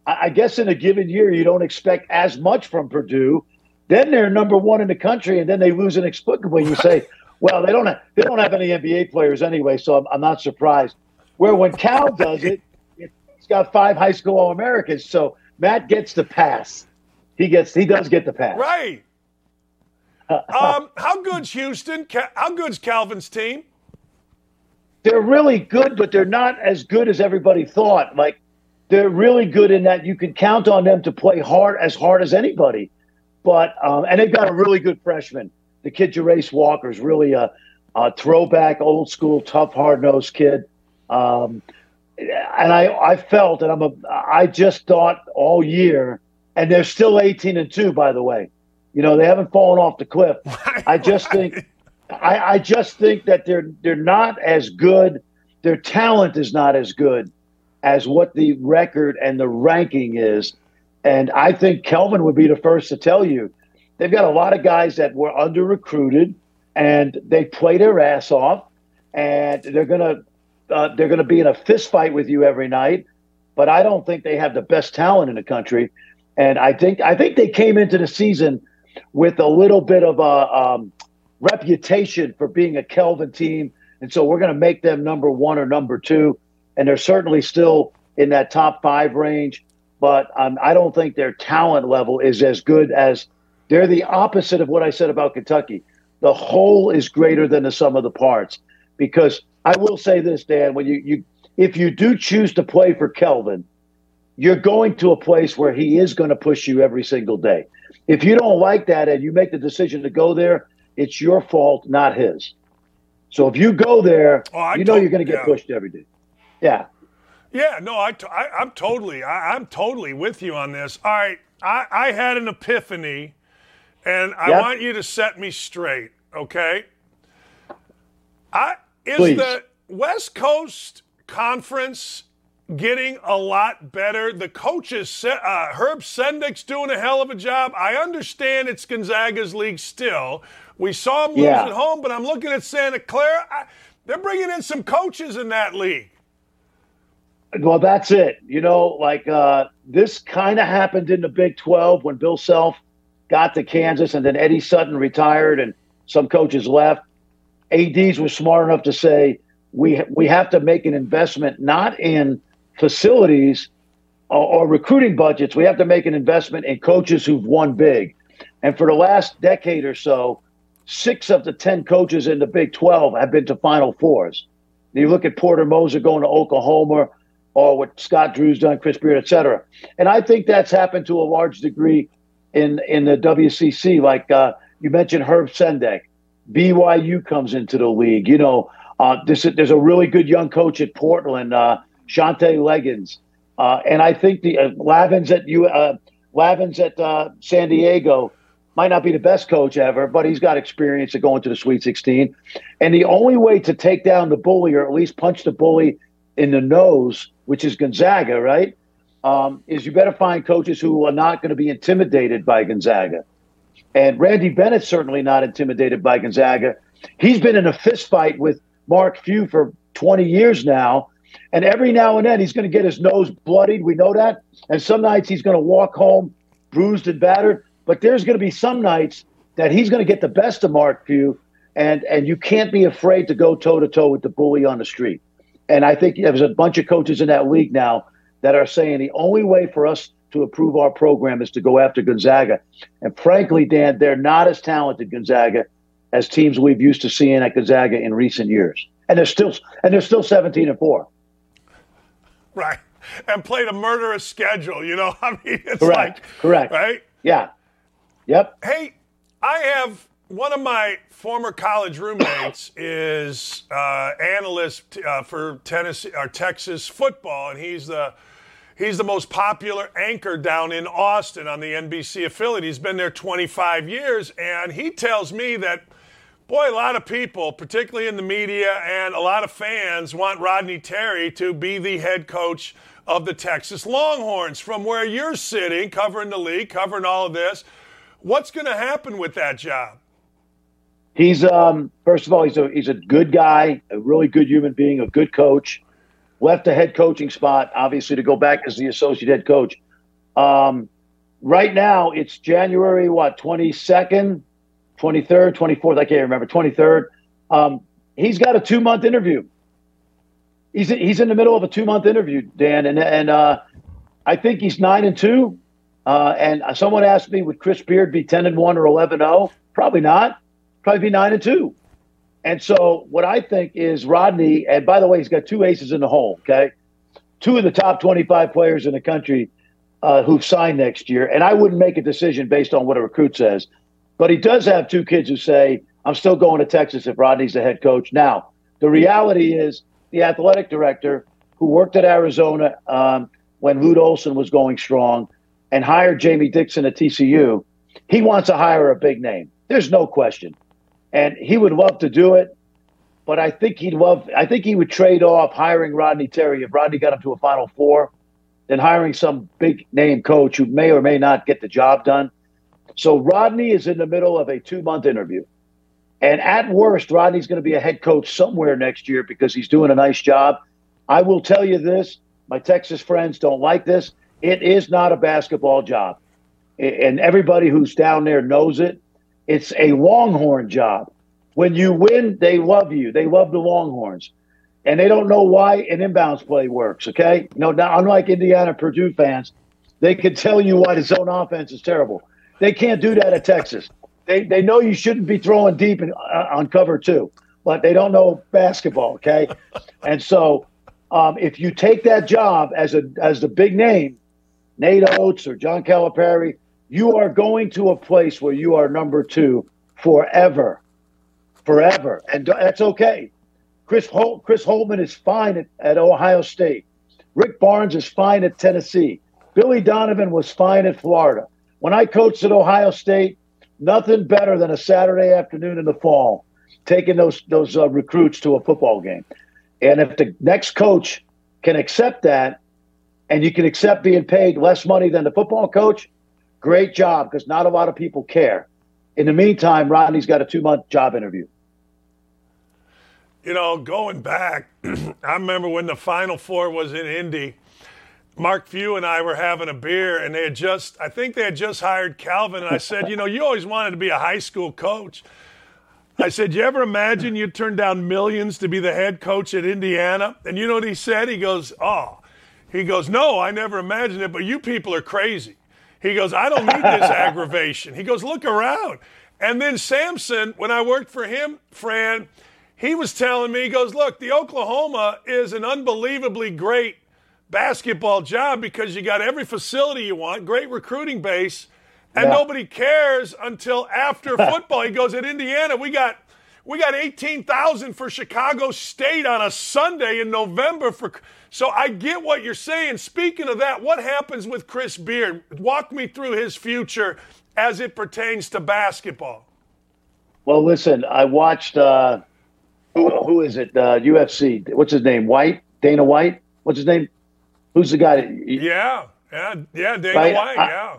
I guess in a given year you don't expect as much from Purdue. Then they're number one in the country, and then they lose inexplicably. You say, "Well, they don't have, they don't have any NBA players anyway," so I'm, I'm not surprised. Where when Cal does it, he's got five high school All Americans, so Matt gets the pass. He gets he does get the pass. Right. um, how good's Houston? How good's Kelvin's team? They're really good, but they're not as good as everybody thought. Like they're really good in that you can count on them to play hard as hard as anybody. But um, and they've got a really good freshman. The kid Jarace Walker is really a, a throwback, old school, tough, hard nosed kid. Um, and I, I felt, and I'm a, I just thought all year, and they're still 18 and two, by the way. You know, they haven't fallen off the cliff. I just think, I, I just think that they're they're not as good. Their talent is not as good as what the record and the ranking is. And I think Kelvin would be the first to tell you they've got a lot of guys that were under recruited and they play their ass off and they're gonna uh, they're gonna be in a fist fight with you every night. But I don't think they have the best talent in the country. And I think I think they came into the season with a little bit of a um, reputation for being a Kelvin team, and so we're going to make them number one or number two and they're certainly still in that top five range. But um, I don't think their talent level is as good as they're the opposite of what I said about Kentucky. The whole is greater than the sum of the parts. Because I will say this, Dan, when you, you if you do choose to play for Kelvin, you're going to a place where he is going to push you every single day. If you don't like that and you make the decision to go there, it's your fault, not his. So if you go there, oh, you know you're going to get yeah. pushed every day. Yeah. Yeah, no, I, I, am totally, I, am totally with you on this. All right, I, I had an epiphany, and I yep. want you to set me straight, okay? I is Please. the West Coast Conference getting a lot better. The coaches, uh, Herb Sendek's doing a hell of a job. I understand it's Gonzaga's league still. We saw him lose yeah. at home, but I'm looking at Santa Clara. I, they're bringing in some coaches in that league. Well, that's it. You know, like uh, this kind of happened in the Big 12 when Bill Self got to Kansas and then Eddie Sutton retired and some coaches left. ADs were smart enough to say, we, we have to make an investment not in facilities or, or recruiting budgets. We have to make an investment in coaches who've won big. And for the last decade or so, six of the 10 coaches in the Big 12 have been to Final Fours. You look at Porter Moser going to Oklahoma, or what Scott Drew's done, Chris Beard, et cetera. And I think that's happened to a large degree in in the WCC. Like uh, you mentioned, Herb Sendek, BYU comes into the league. You know, uh, this, there's a really good young coach at Portland, uh, Shantay Legans, uh, and I think the uh, Lavins at you uh, Lavins at uh, San Diego might not be the best coach ever, but he's got experience of going to the Sweet 16. And the only way to take down the bully, or at least punch the bully in the nose, which is Gonzaga, right? Um, is you better find coaches who are not going to be intimidated by Gonzaga. And Randy Bennett's certainly not intimidated by Gonzaga. He's been in a fist fight with Mark Few for 20 years now. And every now and then he's going to get his nose bloodied. We know that. And some nights he's going to walk home bruised and battered. But there's going to be some nights that he's going to get the best of Mark Few. And, and you can't be afraid to go toe to toe with the bully on the street. And I think there's a bunch of coaches in that league now that are saying the only way for us to improve our program is to go after Gonzaga. And frankly, Dan, they're not as talented Gonzaga as teams we've used to seeing at Gonzaga in recent years. And they're still and they're still 17 and 4. Right. And played a murderous schedule, you know. I mean, it's correct. like correct. Right? Yeah. Yep. Hey, I have one of my former college roommates is uh, analyst uh, for Tennessee or Texas football, and he's the he's the most popular anchor down in Austin on the NBC affiliate. He's been there 25 years, and he tells me that. Boy, a lot of people, particularly in the media and a lot of fans, want Rodney Terry to be the head coach of the Texas Longhorns. From where you're sitting, covering the league, covering all of this, what's going to happen with that job? He's um, first of all, he's a he's a good guy, a really good human being, a good coach. Left a head coaching spot, obviously, to go back as the associate head coach. Um, right now, it's January what twenty second, twenty third, twenty fourth. I can't remember. Twenty third. Um, he's got a two month interview. He's he's in the middle of a two month interview, Dan, and and uh, I think he's nine and two. Uh, and someone asked me, would Chris Beard be ten and one or 11-0? Probably not probably be nine and two. And so what I think is Rodney, and by the way, he's got two aces in the hole, okay? Two of the top 25 players in the country uh, who've signed next year. And I wouldn't make a decision based on what a recruit says. But he does have two kids who say, I'm still going to Texas if Rodney's the head coach. Now, the reality is the athletic director who worked at Arizona um, when Lute Olson was going strong and hired Jamie Dixon at TCU, he wants to hire a big name. There's no question and he would love to do it. But I think he'd love. I think he would trade off hiring Rodney Terry if Rodney got him to a Final Four, than hiring some big name coach who may or may not get the job done. So Rodney is in the middle of a two month interview. And at worst, Rodney's going to be a head coach somewhere next year because he's doing a nice job. I will tell you this my Texas friends don't like this. It is not a basketball job. And everybody who's down there knows it. It's a Longhorn job. When you win, they love you. They love the Longhorns. And they don't know why an inbounds play works, okay? No, now, unlike Indiana Purdue fans, they can tell you why the zone offense is terrible. They can't do that at Texas. They, they know you shouldn't be throwing deep in, uh, on cover two, but they don't know basketball, okay? and so um, if you take that job as a as the big name, Nate Oats or John Calipari, you are going to a place where you are number two forever, forever, and that's okay. Chris Hol- Chris Holtmann is fine at, at Ohio State. Rick Barnes is fine at Tennessee. Billy Donovan was fine at Florida. When I coached at Ohio State, nothing better than a Saturday afternoon in the fall, taking those those uh, recruits to a football game. And if the next coach can accept that, and you can accept being paid less money than the football coach, great job because not a lot of people care. In the meantime, Rodney's got a two month job interview. You know, going back, I remember when the Final Four was in Indy. Mark Few and I were having a beer, and they had just, I think they had just hired Kelvin. And I said, You know, you always wanted to be a high school coach. I said, You ever imagine you'd turn down millions to be the head coach at Indiana? And you know what he said? He goes, Oh, he goes, No, I never imagined it, but you people are crazy. He goes, I don't need this aggravation. He goes, Look around. And then Sampson, when I worked for him, Fran, he was telling me, he goes, Look, the Oklahoma is an unbelievably great basketball job because you got every facility you want, great recruiting base, and yeah. nobody cares until after football. he goes at Indiana, we got we got 18,000 for Chicago State on a Sunday in November for So I get what you're saying. Speaking of that, what happens with Chris Beard? Walk me through his future as it pertains to basketball. Well, listen, I watched uh, who, who is it? Uh, UFC. What's his name? White? Dana White? What's his name? Who's the guy? That, yeah, yeah, yeah. Dana right? White. I, yeah.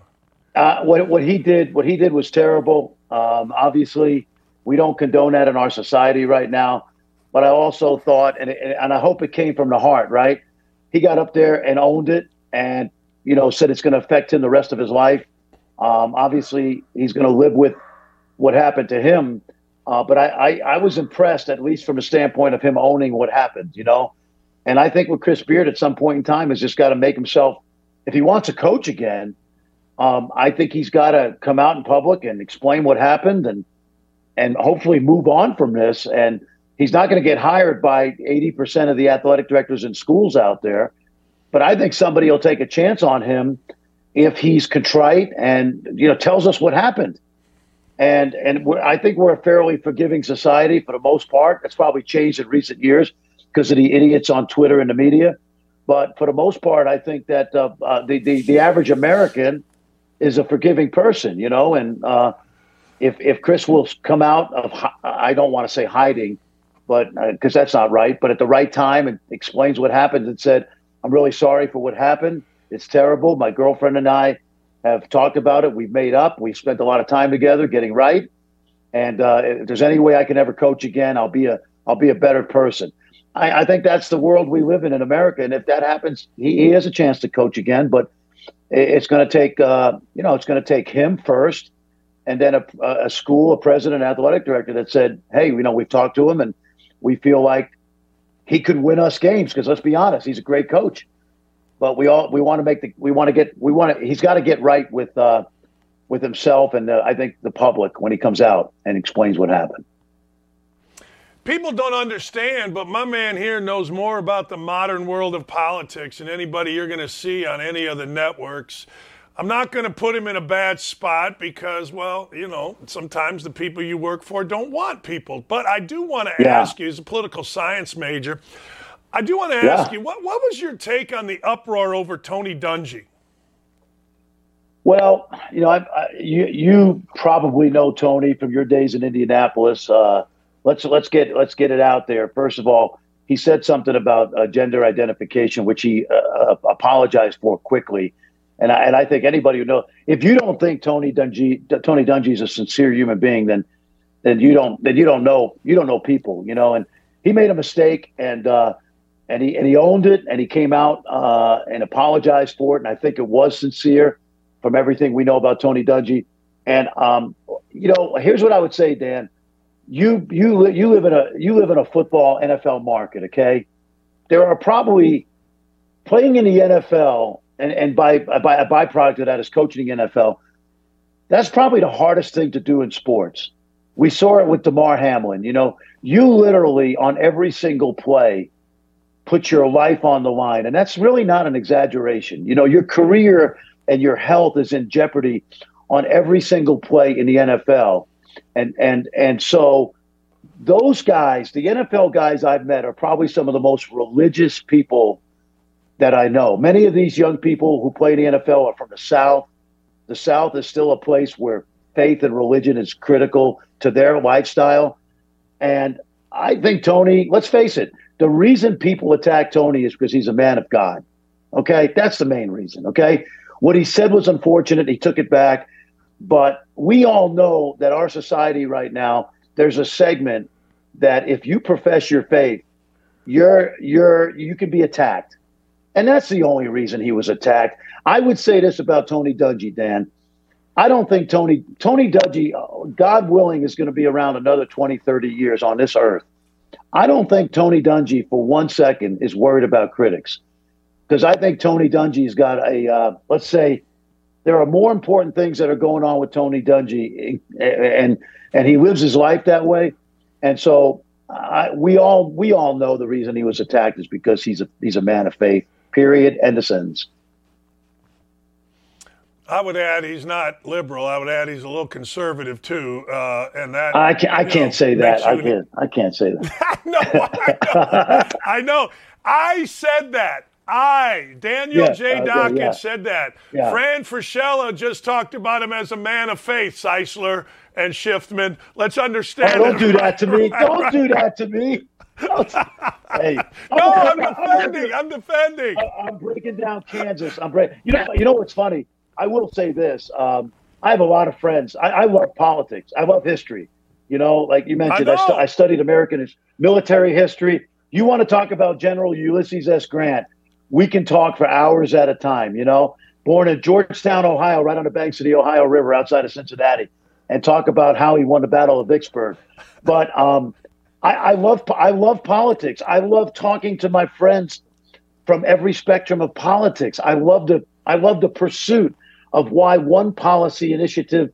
Uh, what what he did? What he did was terrible. Um, obviously, we don't condone that in our society right now. But I also thought, and and I hope it came from the heart. Right? He got up there and owned it, and you know said it's going to affect him the rest of his life. Um, obviously, he's going to live with what happened to him. Uh, but I, I, I was impressed, at least from a standpoint of him owning what happened. You know, and I think with Chris Beard at some point in time has just got to make himself, if he wants to coach again, um, I think he's got to come out in public and explain what happened and and hopefully move on from this. And he's not going to get hired by 80% of the athletic directors in schools out there. But I think somebody will take a chance on him if he's contrite and you know tells us what happened. And and I think we're a fairly forgiving society for the most part. It's probably changed in recent years because of the idiots on Twitter and the media. But for the most part, I think that uh, uh, the, the, the average American is a forgiving person, you know. And uh, if if Chris will come out of I don't want to say hiding, but because uh, that's not right, but at the right time and explains what happened and said, "I'm really sorry for what happened. It's terrible. My girlfriend and I have talked about it. We've made up. We've spent a lot of time together getting right. And uh, if there's any way I can ever coach again, I'll be a I'll be a better person." I, I, think that's the world we live in in America. And if that happens, he, he has a chance to coach again. But it's going to take, uh, you know, it's going to take him first, and then a, a school, a president, athletic director that said, "Hey, you know, we've talked to him, and we feel like he could win us games because let's be honest, he's a great coach. But we all we want to make the we want to get we want to he's got to get right with uh, with himself and uh, I think the public when he comes out and explains what happened." people don't understand, but my man here knows more about the modern world of politics than anybody you're going to see on any of the networks. I'm not going to put him in a bad spot because, well, you know, sometimes the people you work for don't want people. But I do want to yeah. ask you, as a political science major, I do want to ask yeah. you, what, what was your take on the uproar over Tony Dungy? Well, you know, I, you, you probably know Tony from your days in Indianapolis. Uh, let's let's get let's get it out there. First of all, he said something about uh, gender identification, which he uh, uh, apologized for quickly. And I, and I think anybody who knows, if you don't think Tony Dungy Tony Dungy is a sincere human being, then then you don't then you don't know you don't know people, you know. And he made a mistake, and uh, and he and he owned it, and he came out uh, and apologized for it. And I think it was sincere from everything we know about Tony Dungy. And um, you know, here's what I would say, Dan you you you live in a you live in a football NFL market. Okay, there are probably playing in the NFL and and by by a byproduct of that is coaching NFL. That's probably the hardest thing to do in sports. We saw it with Damar Hamlin. You know, you literally on every single play put your life on the line, and that's really not an exaggeration. You know, your career and your health is in jeopardy on every single play in the NFL and and and so those guys, the NFL guys I've met, are probably some of the most religious people that I know. Many of these young people who play the NFL are from the South. The South is still a place where faith and religion is critical to their lifestyle. And I think Tony, let's face it, the reason people attack Tony is because he's a man of God. Okay. That's the main reason. Okay. What he said was unfortunate. He took it back. But we all know that our society right now, there's a segment that if you profess your faith, you're you're you can be attacked. And that's the only reason he was attacked. I would say this about Tony Dungy, Dan. I don't think Tony Tony Dungy, God willing, is going to be around another 20, 30 years on this earth. I don't think Tony Dungy for one second is worried about critics because I think Tony Dungy's got a uh, let's say there are more important things that are going on with Tony Dungy, and and he lives his life that way. And so I, we all we all know the reason he was attacked is because he's a he's a man of faith. Period. End of sentence. I would add he's not liberal. I would add he's a little conservative too, uh, and that I can't. I can't know, say that. I can't. I can't say that. no, I know. I know. I said that. I, Daniel yeah, J. Dakich, yeah. said that. Yeah. Fran Fraschilla just talked about him as a man of faith, Seisler and Shiftman. Let's understand. Oh, don't do that to me. Don't do that to me. hey, no, I'm defending. I'm defending. I, am breaking down Kansas. I'm breaking. You know, you know what's funny? I will say this. Um, I have a lot of friends. I, I, love politics. I love history. You know, like you mentioned, I, I, stu- I studied American military history. You want to talk about General Ulysses S. Grant? we can talk for hours at a time. You know, born in Georgetown, Ohio, right on the banks of the Ohio River outside of Cincinnati, and talk about how he won the Battle of Vicksburg. But um, I, I love I love politics. I love talking to my friends from every spectrum of politics. I love the I love the pursuit of why one policy initiative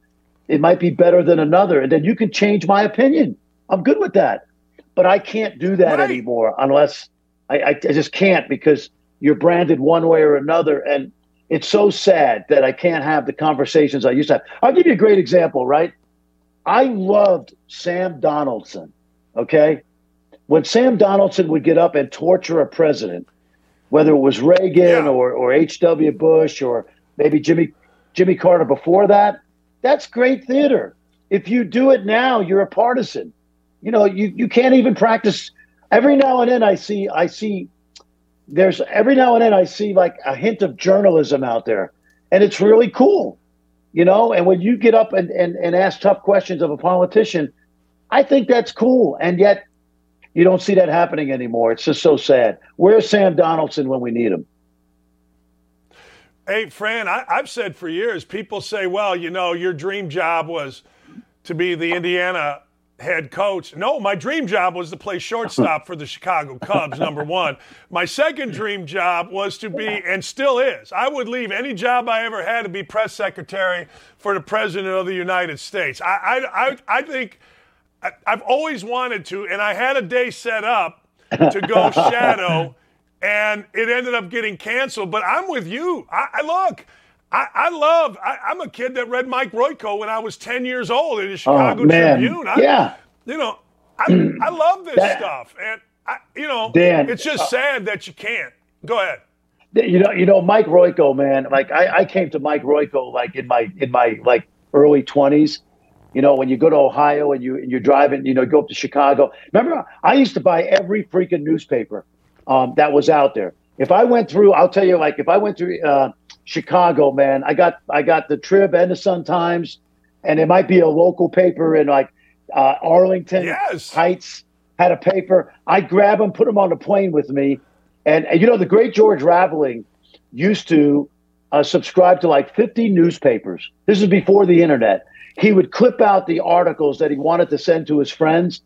it might be better than another, and then you can change my opinion. I'm good with that, but I can't do that right. anymore unless I, I, I just can't because you're branded one way or another. And it's so sad that I can't have the conversations I used to have. I'll give you a great example, right? I loved Sam Donaldson, okay? When Sam Donaldson would get up and torture a president, whether it was Reagan yeah. or, or H.W. Bush or maybe Jimmy Jimmy Carter before that, that's great theater. If you do it now, you're a partisan. You know, you, you can't even practice. Every now and then I see I see there's every now and then I see like a hint of journalism out there, and it's really cool, you know. And when you get up and, and, and ask tough questions of a politician, I think that's cool. And yet, you don't see that happening anymore. It's just so sad. Where's Sam Donaldson when we need him? Hey, Fran, I, I've said for years, people say, well, you know, your dream job was to be the Indiana head coach. No, my dream job was to play shortstop for the Chicago Cubs, number one. My second dream job was to be, and still is, I would leave any job I ever had to be press secretary for the President of the United States. I, I, I, I think I, I've always wanted to, and I had a day set up to go shadow, and it ended up getting canceled. But I'm with you. I, I look. I, I love. I, am a kid that read Mike Royko when I was 10 years old in the oh, Chicago oh, Tribune. I, yeah. You know, I, I love this stuff, and I, you know, Dan, it's just uh, sad that you can't. Go ahead. You know, you know, Mike Royko, man. Like I, I came to Mike Royko like in my in my like early 20s. You know, when you go to Ohio and you and you're driving, you know, go up to Chicago. Remember, I used to buy every freaking newspaper um, that was out there. If I went through, I'll tell you, like if I went through. Uh, Chicago, man. I got I got the Trib and the Sun Times, and it might be a local paper in like uh, Arlington yes. Heights had a paper. I grab them, put them on the plane with me, and, and you know the great George Raveling used to uh, subscribe to like 50 newspapers. This is before the internet. He would clip out the articles that he wanted to send to his friends,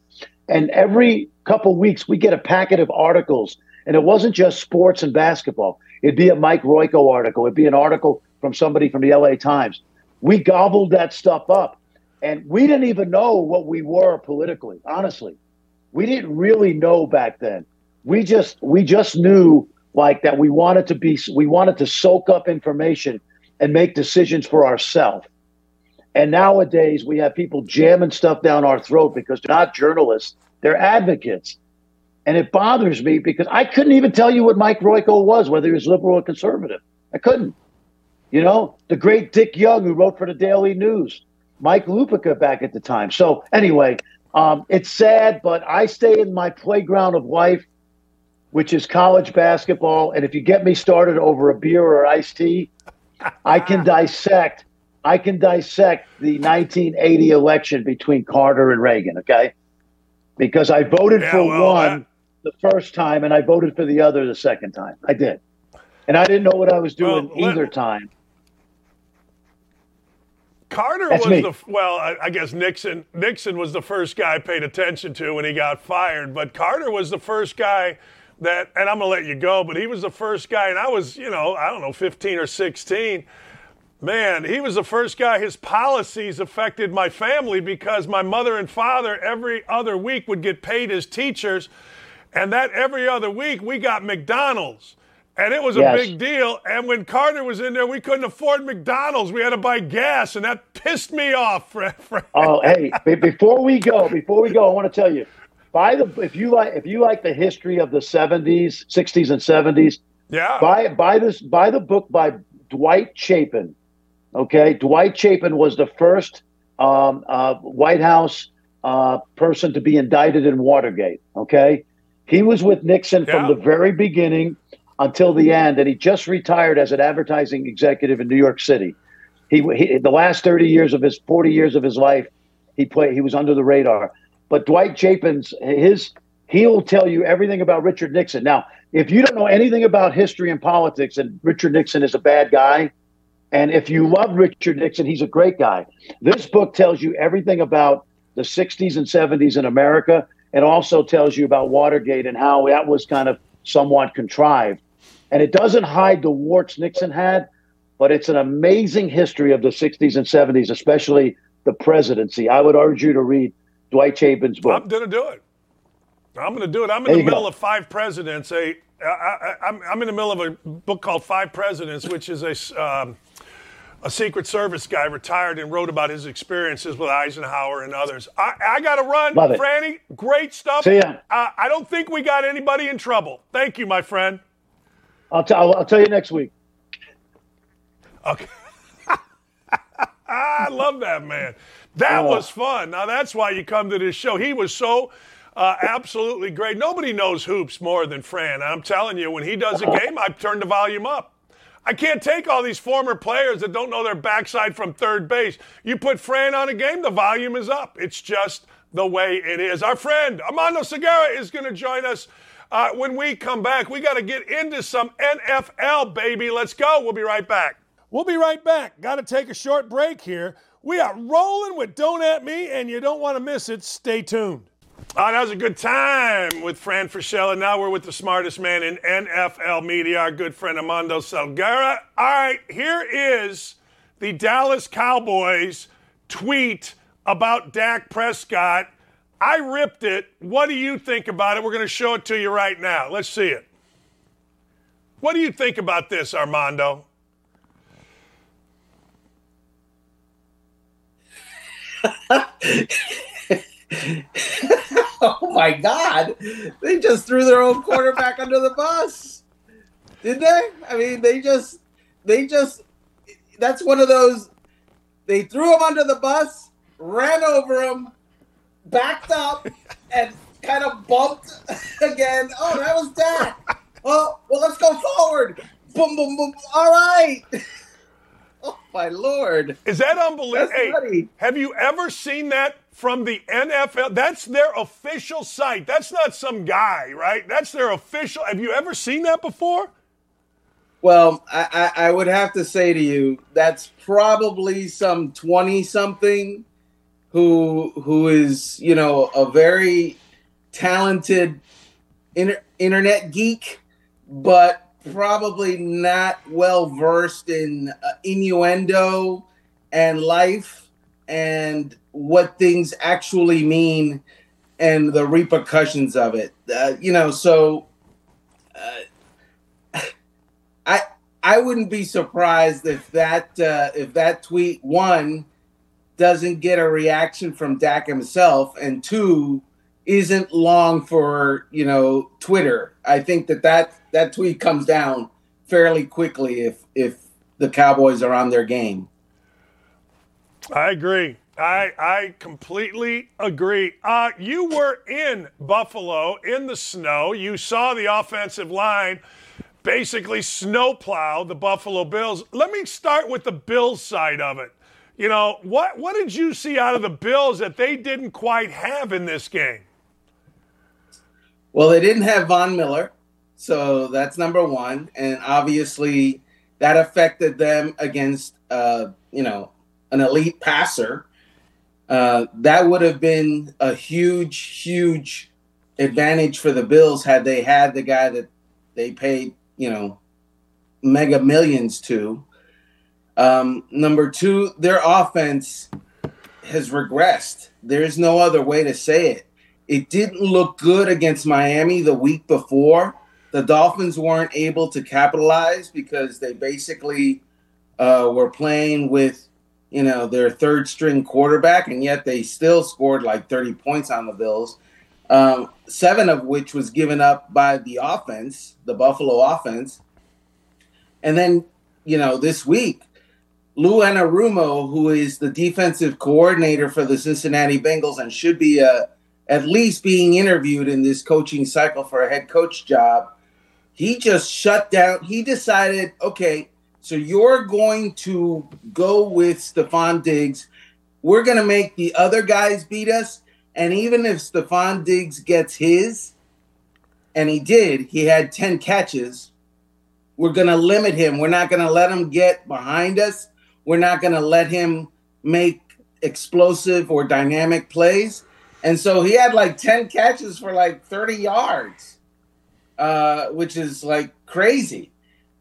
and every couple weeks we get a packet of articles, and it wasn't just sports and basketball. It'd be a Mike Royko article. It'd be an article from somebody from the LA Times. We gobbled that stuff up. And we didn't even know what we were politically, honestly. We didn't really know back then. We just we just knew like that we wanted to be we wanted to soak up information and make decisions for ourselves. And nowadays we have people jamming stuff down our throat because they're not journalists, they're advocates. And it bothers me because I couldn't even tell you what Mike Royko was, whether he was liberal or conservative. I couldn't. You know, the great Dick Young, who wrote for the Daily News, Mike Lupica back at the time. So, anyway, um, it's sad, but I stay in my playground of life, which is college basketball. And if you get me started over a beer or iced tea, I can dissect. I can dissect the 1980 election between Carter and Reagan. Okay, because I voted Yeah, for well, one the first time and I voted for the other the second time. I did, and I didn't know what I was doing Well, let- either time. Carter That's was me. the well, I, I guess Nixon. Nixon was the first guy I paid attention to when he got fired, but Carter was the first guy that, and I'm gonna let you go, but he was the first guy, and I was, you know, I don't know, 15 or 16. Man, he was the first guy. His policies affected my family because my mother and father every other week would get paid as teachers, and that every other week we got McDonald's. And it was a Yes. big deal. And when Carter was in there, we couldn't afford McDonald's. We had to buy gas, and that pissed me off, Fred. Oh, hey! Before we go, before we go, I want to tell you, buy the if you like if you like the history of the '70s, '60s, and '70s, Yeah. buy buy this buy the book by Dwight Chapin. Okay, Dwight Chapin was the first um, uh, White House uh, person to be indicted in Watergate. Okay, he was with Nixon from the very beginning until the end, and he just retired as an advertising executive in New York City. He, he the last thirty years of his forty years of his life, he played. He was under the radar. But Dwight Chapin's his he'll tell you everything about Richard Nixon. Now, if you don't know anything about history and politics, and Richard Nixon is a bad guy, and if you love Richard Nixon, he's a great guy. This book tells you everything about the 60s and 70s in America, and also tells you about Watergate and how that was kind of somewhat contrived. And it doesn't hide the warts Nixon had, but it's an amazing history of the 60s and 70s, especially the presidency. I would urge you to read Dwight Chapin's book. I'm going to do it. I'm going to do it. I'm in There the you go. middle of Five Presidents. A, I, I, I'm, I'm in the middle of a book called Five Presidents, which is a. um, a Secret Service guy retired and wrote about his experiences with Eisenhower and others. I, I got to run. Love it. Franny, great stuff. See ya. Uh, I don't think we got anybody in trouble. Thank you, my friend. I'll, t- I'll, I'll tell you next week. Okay. I love that man. That was fun. Now that's why you come to this show. He was so uh, absolutely great. Nobody knows hoops more than Fran. I'm telling you, when he does a game, I turn the volume up. I can't take all these former players that don't know their backside from third base. You put Fran on a game, the volume is up. It's just the way it is. Our friend Armando Salguero is going to join us uh, when we come back. We got to get into some NFL, baby. Let's go. We'll be right back. We'll be right back. Got to take a short break here. We are rolling with Don't At Me, and you don't want to miss it. Stay tuned. Oh, that was a good time with Fran Fraschilla, and Now we're with the smartest man in NFL media, our good friend Armando Salguero. All right, here is the Dallas Cowboys tweet about Dak Prescott. I ripped it. What do you think about it? We're going to show it to you right now. Let's see it. What do you think about this, Armando? my God. They just threw their own quarterback under the bus. Did they? I mean, they just, they just, that's one of those, they threw him under the bus, ran over him, backed up, and kind of bumped again. Oh, that was Dak. Oh, well, let's go forward. Boom, boom, boom. All right. Oh, my Lord. Is that unbelievable? Nutty. have you ever seen that from the NFL? That's their official site. That's not some guy, right? That's their official. Have you ever seen that before? Well, I, I, would have to say to you, that's probably some twenty something who who is you know a very talented inter- internet geek, but probably not well versed in uh, innuendo and life and what things actually mean and the repercussions of it. Uh, you know, so. Uh, I I wouldn't be surprised if that uh, if that tweet one doesn't get a reaction from Dak himself, and two isn't long for you know Twitter. I think that that that tweet comes down fairly quickly if if the Cowboys are on their game. I agree. I I completely agree. Uh, you were in Buffalo in the snow. You saw the offensive line basically snowplow the Buffalo Bills. Let me start with the Bills side of it. You know what? What did you see out of the Bills that they didn't quite have in this game? Well, they didn't have Von Miller, so that's number one, and obviously that affected them against uh, you know an elite passer uh, that would have been a huge, huge advantage for the Bills had they had the guy that they paid, you know, mega millions to. Um, number two, their offense has regressed. There's no other way to say it. It didn't look good against Miami the week before. The Dolphins weren't able to capitalize because they basically uh, were playing with you know, their third string quarterback, and yet they still scored like 30 points on the Bills, um, seven of which was given up by the offense, the Buffalo offense. And then, you know, this week, Lou Anarumo, who is the defensive coordinator for the Cincinnati Bengals and should be uh, at least being interviewed in this coaching cycle for a head coach job, he just shut down. He decided, okay, so you're going to go with Stefon Diggs. We're going to make the other guys beat us. And even if Stefon Diggs gets his, and he did, he had 10 catches, we're going to limit him. We're not going to let him get behind us. We're not going to let him make explosive or dynamic plays. And so he had like 10 catches for like 30 yards, uh, which is like crazy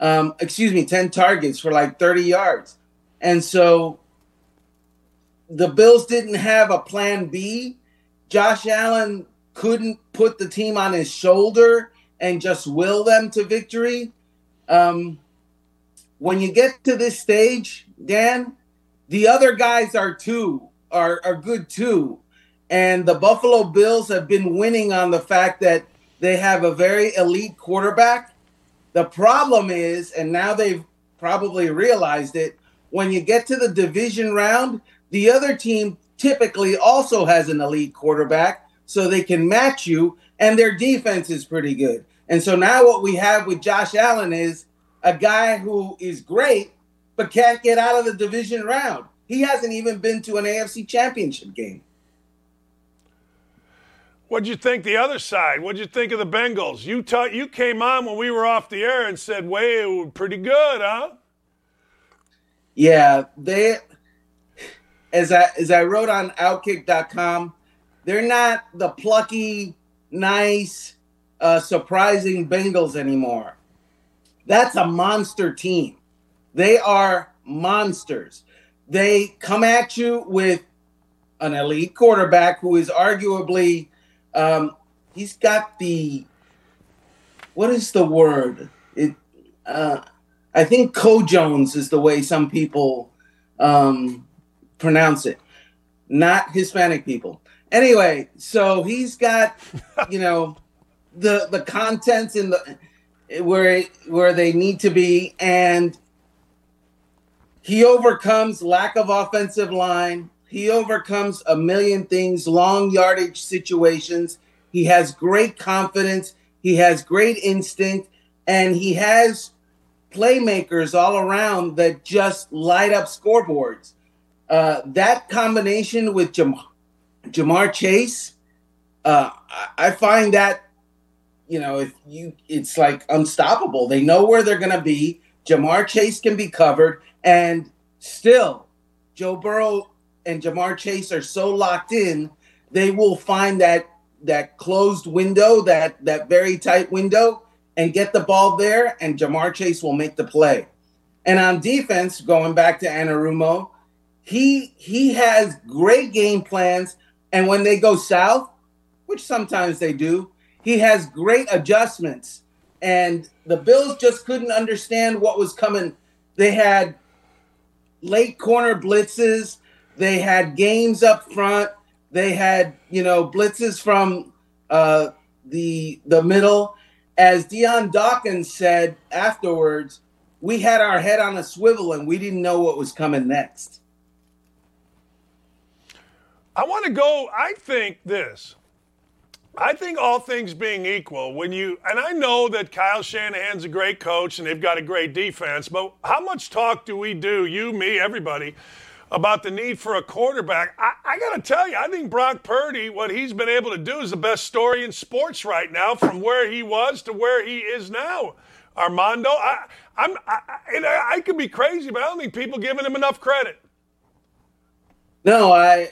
um, excuse me, 10 targets for like 30 yards. And so the Bills didn't have a plan B. Josh Allen couldn't put the team on his shoulder and just will them to victory. Um, when you get to this stage, Dan, the other guys are too are, are good too. And the Buffalo Bills have been winning on the fact that they have a very elite quarterback the problem is, and now they've probably realized it, when you get to the division round, the other team typically also has an elite quarterback, so they can match you, and their defense is pretty good. And so now what we have with Josh Allen is a guy who is great, but can't get out of the division round. He hasn't even been to an AFC championship game. What'd you think the other side? What'd you think of the Bengals? You taught you came on when we were off the air and said, "Way, pretty good, huh?" Yeah, they as I as I wrote on outkick.com, they're not the plucky, nice, uh, surprising Bengals anymore. That's a monster team. They are monsters. They come at you with an elite quarterback who is arguably um, he's got the what is the word? It uh, I think Co Jones is the way some people um, pronounce it, not Hispanic people. Anyway, so he's got you know the the contents in the where where they need to be, and he overcomes lack of offensive line. He overcomes a million things, long yardage situations. He has great confidence. He has great instinct. And he has playmakers all around that just light up scoreboards. Uh, that combination with Jam- Ja'Marr Chase, uh, I find that you know if you it's like unstoppable. They know where they're going to be. Ja'Marr Chase can be covered, and still, Joe Burrow and Ja'Marr Chase are so locked in, they will find that that closed window, that that very tight window, and get the ball there, and Ja'Marr Chase will make the play. And on defense, going back to Anarumo, he he has great game plans, and when they go south, which sometimes they do, he has great adjustments. And the Bills just couldn't understand what was coming. They had late corner blitzes they had games up front. They had, you know, blitzes from uh, the the middle. As Dion Dawkins said afterwards, we had our head on a swivel and we didn't know what was coming next. I want to go. I think this. I think all things being equal, when you and I know that Kyle Shanahan's a great coach and they've got a great defense, but how much talk do we do, you, me, everybody, about the need for a quarterback? I, I got to tell you, I think Brock Purdy, what he's been able to do, is the best story in sports right now, from where he was to where he is now. Armando, I, I'm, I, I, I could be crazy, but I don't think people giving him enough credit. No, I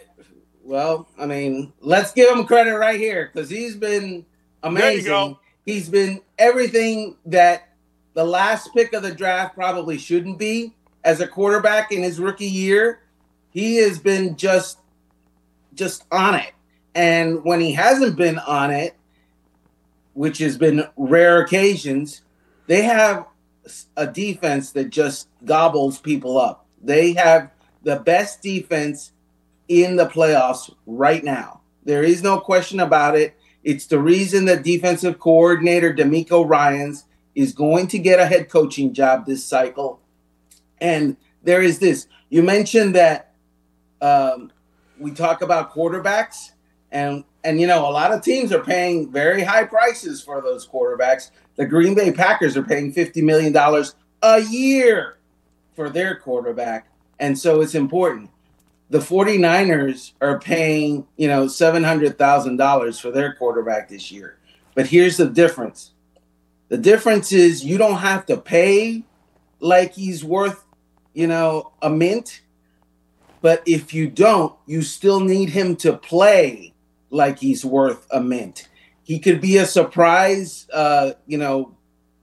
well, I mean, let's give him credit right here because he's been amazing. He's been everything that the last pick of the draft probably shouldn't be as a quarterback in his rookie year. He has been just just on it. And when he hasn't been on it, which has been rare occasions, they have a defense that just gobbles people up. They have the best defense in the playoffs right now. There is no question about it. It's the reason that defensive coordinator DeMeco Ryans is going to get a head coaching job this cycle. And there is this. You mentioned that um, we talk about quarterbacks, and and you know a lot of teams are paying very high prices for those quarterbacks. The Green Bay Packers are paying fifty million dollars a year for their quarterback, and so it's important the 49ers are paying, you know, $700,000 for their quarterback this year. But here's the difference. The difference is you don't have to pay like he's worth, you know, a mint. But if you don't, you still need him to play like he's worth a mint. He could be a surprise, uh, you know,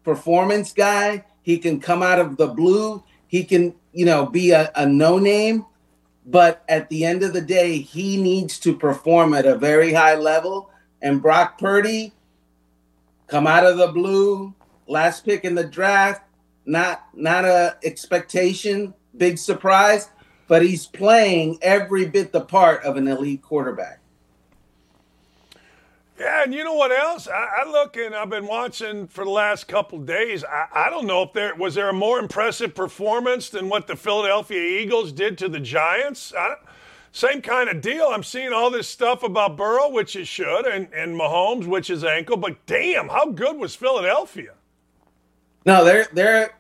performance guy. He can come out of the blue. He can, you know, be a, a no name but at the end of the day, he needs to perform at a very high level. And Brock Purdy, come out of the blue, last pick in the draft, not not a expectation, big surprise, but he's playing every bit the part of an elite quarterback. Yeah, and you know what else? I, I, look and I've been watching for the last couple days. I, I, don't know if there was there a more impressive performance than what the Philadelphia Eagles did to the Giants. same kind of deal. I'm seeing all this stuff about Burrow, which is should, and, and Mahomes, which is ankle. But damn, how good was Philadelphia? No, they're they're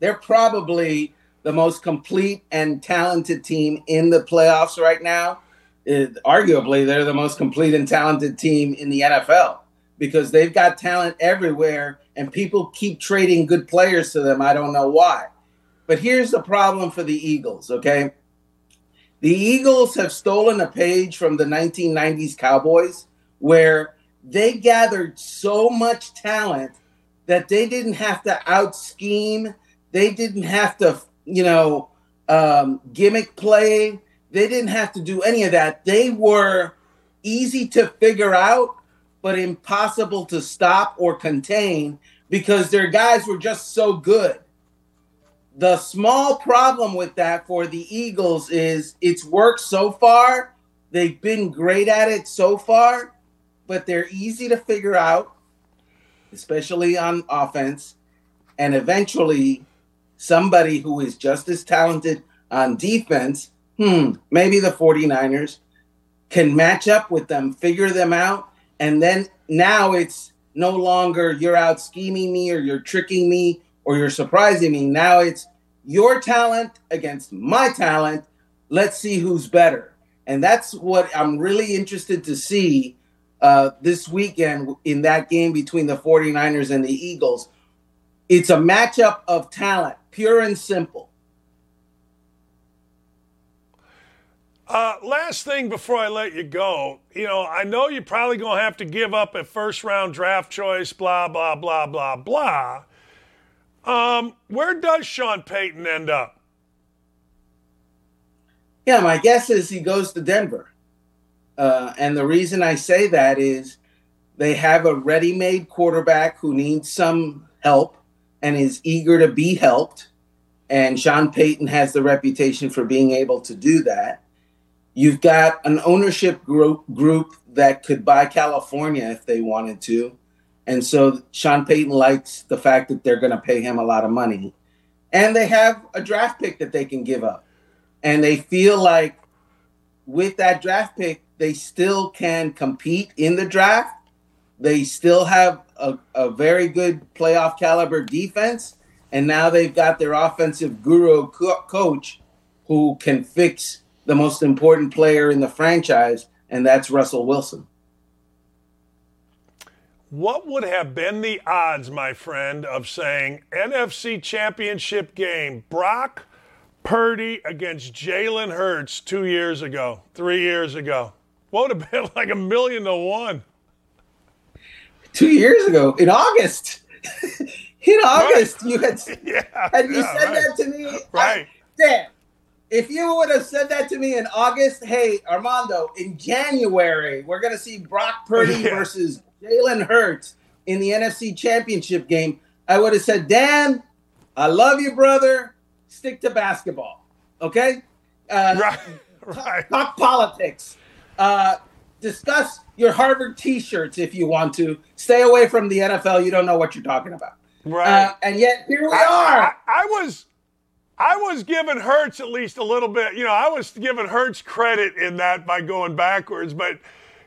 they're probably the most complete and talented team in the playoffs right now it, arguably they're the most complete and talented team in the NFL because they've got talent everywhere and people keep trading good players to them. I don't know why. But here's the problem for the Eagles, okay? The Eagles have stolen a page from the 1990s Cowboys where they gathered so much talent that they didn't have to out scheme, they didn't have to, you know, um, gimmick play they didn't have to do any of that. They were easy to figure out, but impossible to stop or contain because their guys were just so good. The small problem with that for the Eagles is it's worked so far. They've been great at it so far, but they're easy to figure out, especially on offense. And eventually, somebody who is just as talented on defense hmm, maybe the 49ers can match up with them, figure them out, and then now it's no longer you're out scheming me or you're tricking me or you're surprising me. Now it's your talent against my talent. Let's see who's better. And that's what I'm really interested to see uh, this weekend in that game between the 49ers and the Eagles. It's a matchup of talent, pure and simple. Uh, last thing before I let you go, you know, I know you're probably going to have to give up a first round draft choice, blah, blah, blah, blah, blah. Um, where does Sean Payton end up? Yeah, my guess is he goes to Denver. Uh, and the reason I say that is they have a ready made quarterback who needs some help and is eager to be helped. And Sean Payton has the reputation for being able to do that. You've got an ownership group group that could buy California if they wanted to. And so Sean Payton likes the fact that they're going to pay him a lot of money. And they have a draft pick that they can give up. And they feel like with that draft pick, they still can compete in the draft. They still have a, a very good playoff caliber defense. And now they've got their offensive guru co- coach who can fix the most important player in the franchise, and that's Russell Wilson. What would have been the odds, my friend, of saying NFC Championship game, Brock Purdy against Jalen Hurts two years ago, three years ago? What would have been like a million to one? Two years ago, in August. in August, right. you had, yeah, had you yeah, said right. that to me. Right. I, Dan, if you would have said that to me in August, hey, Armando, in January, we're going to see Brock Purdy Yeah. versus Jalen Hurts in the NFC Championship game, I would have said, Dan, I love you, brother. Stick to basketball. Okay? Uh, Right. Right. Talk politics. Uh, discuss your Harvard t shirts if you want to. Stay away from the NFL. You don't know what you're talking about. Right. Uh, and yet, here we I, are. I, I was I was giving Hurts at least a little bit, you know, I was giving Hurts credit in that by going backwards, but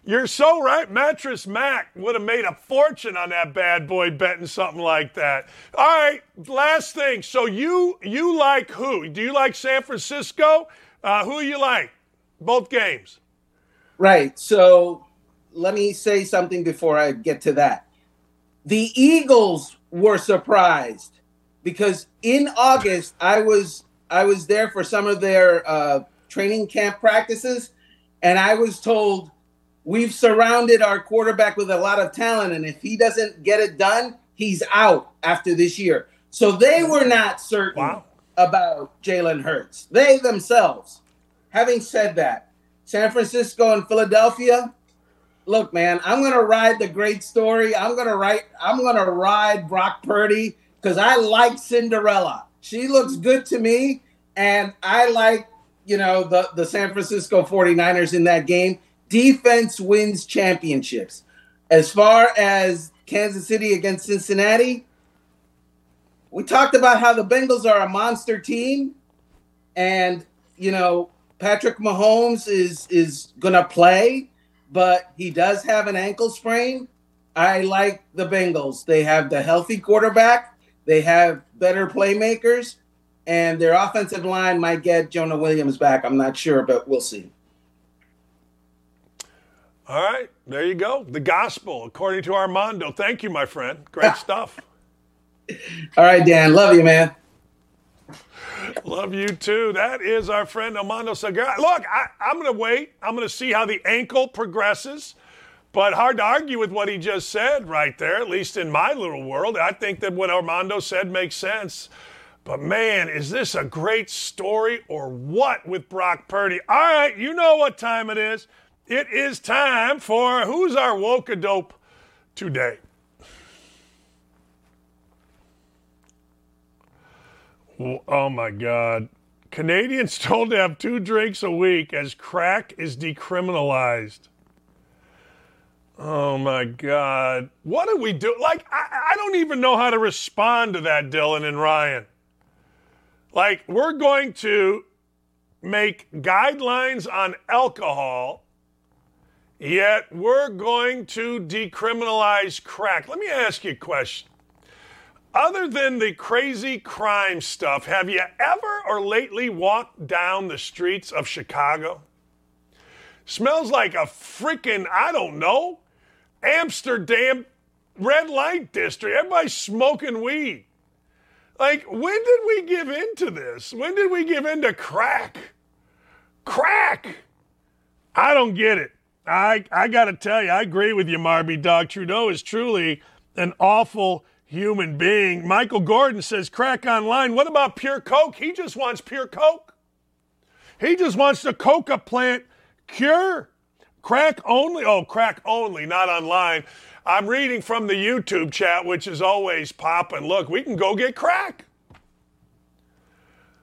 you're so right. Mattress Mac would have made a fortune on that bad boy betting something like that. All right, last thing. So you you like who? Do you like San Francisco? Uh, who you like? Both games. Right. So let me say something before I get to that. The Eagles were surprised because in August I was I was there for some of their uh, training camp practices, and I was told we've surrounded our quarterback with a lot of talent, and if he doesn't get it done, he's out after this year. So they were not certain Wow. about Jalen Hurts. They themselves. Having said that, San Francisco and Philadelphia, look, man, I'm gonna ride the great story. I'm gonna write. I'm gonna ride Brock Purdy because I like Cinderella. She looks good to me, and I like you know the the San Francisco 49ers in that game. Defense wins championships. As far as Kansas City against Cincinnati, we talked about how the Bengals are a monster team, and you know Patrick Mahomes is is gonna play, but he does have an ankle sprain. I like the Bengals. They have the healthy quarterback. They have better playmakers, and their offensive line might get Jonah Williams back. I'm not sure, but we'll see. All right, there you go. The gospel, according to Armando. Thank you, my friend. Great stuff. All right, Dan. Love you, man. Love you too. That is our friend Armando Salguero. Look, I, I'm going to wait. I'm going to see how the ankle progresses. But hard to argue with what he just said right there, at least in my little world. I think that what Armando said makes sense. But man, is this a great story or what with Brock Purdy? All right, you know what time it is. It is time for who's our woke dope today? Oh my God. Canadians told to have two drinks a week as crack is decriminalized. Oh my God. What do we do? Like, I, I don't even know how to respond to that, Dylan and Ryan. Like, we're going to make guidelines on alcohol, yet we're going to decriminalize crack. Let me ask you a question. Other than the crazy crime stuff, have you ever or lately walked down the streets of Chicago? Smells like a freaking, I don't know, Amsterdam red light district. Everybody's smoking weed. Like, when did we give in to this? When did we give in to crack? Crack! I don't get it. I, I got to tell you, I agree with you, Marby Dog. Trudeau is truly an awful human being. Michael Gordon says, crack online. What about pure Coke? He just wants pure Coke. He just wants the coca plant cure. Crack only? Oh, crack only, not online. I'm reading from the YouTube chat, which is always popping. Look, we can go get crack.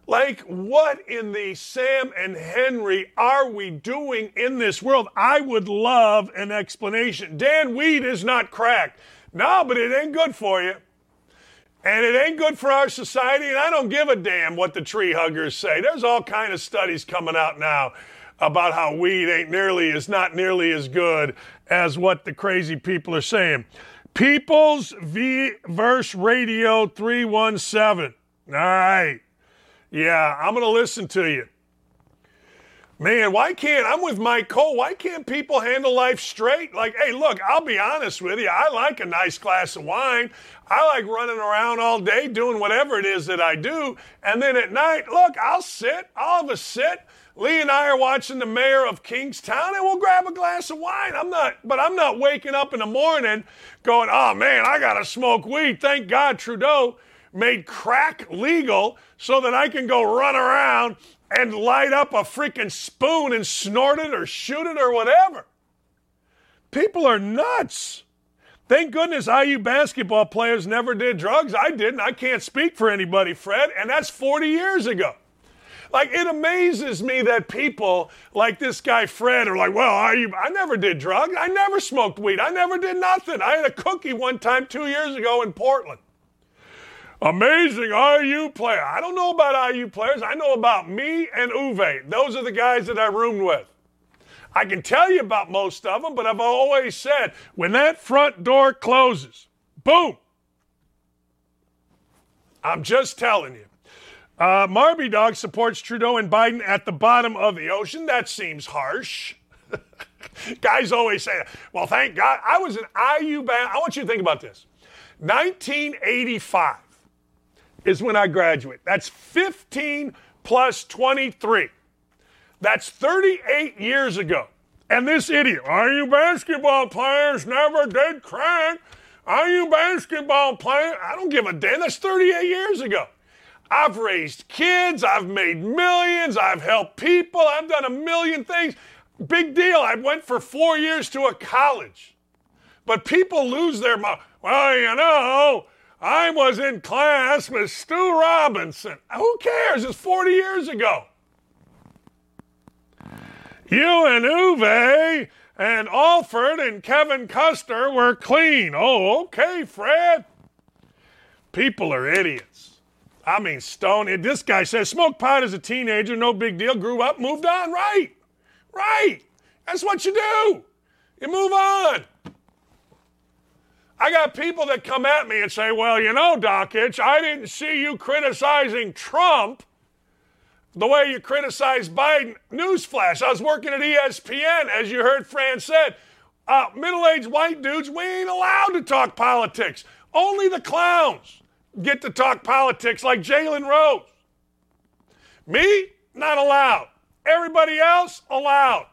Like, what in the Sam and Henry are we doing in this world? I would love an explanation. Dan, weed is not crack. No, but it ain't good for you. And it ain't good for our society, and I don't give a damn what the tree huggers say. There's all kind of studies coming out now about how weed ain't nearly is not nearly as good as what the crazy people are saying. People's V Verse Radio 317. All right. Yeah, I'm going to listen to you. Man, why can't I'm with Mike Cole? Why can't people handle life straight? Like, hey, look, I'll be honest with you. I like a nice glass of wine. I like running around all day doing whatever it is that I do. And then at night, look, I'll sit. I'll have a sit. Lee and I are watching the mayor of Kingstown and we'll grab a glass of wine. I'm not, but I'm not waking up in the morning going, oh man, I got to smoke weed. Thank God Trudeau made crack legal so that I can go run around and light up a freaking spoon and snort it or shoot it or whatever. People are nuts. Thank goodness IU basketball players never did drugs. I didn't. I can't speak for anybody, Fred, and that's 40 years ago. Like it amazes me that people like this guy Fred are like, well, I, I never did drugs. I never smoked weed. I never did nothing. I had a cookie one time two years ago in Portland. Amazing IU player. I don't know about IU players. I know about me and Uwe. Those are the guys that I roomed with. I can tell you about most of them, but I've always said when that front door closes, boom. I'm just telling you. Uh, Marby Dog supports Trudeau and Biden at the bottom of the ocean. That seems harsh. Guys always say, well, thank God. I was an IU band. I want you to think about this. 1985 is when I graduate. That's 15 plus 23. That's 38 years ago. And this idiot, IU basketball players never did crack. IU basketball players, I don't give a damn. That's 38 years ago. I've raised kids, I've made millions, I've helped people, I've done a million things. Big deal. I went for four years to a college. But people lose their mind. Well, you know, I was in class with Stu Robinson. Who cares? It's 40 years ago. You and Uwe and Alford and Kevin Custer were clean. Oh, okay, Fred. People are idiots. I mean, stone. This guy says smoke pot as a teenager, no big deal. Grew up, moved on. Right, right. That's what you do. You move on. I got people that come at me and say, well, you know, Dakich, I didn't see you criticizing Trump the way you criticize Biden. Newsflash, I was working at ESPN, as you heard Fran said. Uh, Middle aged white dudes, we ain't allowed to talk politics. Only the clowns get to talk politics like Jalen Rose. Me, not allowed. Everybody else, allowed.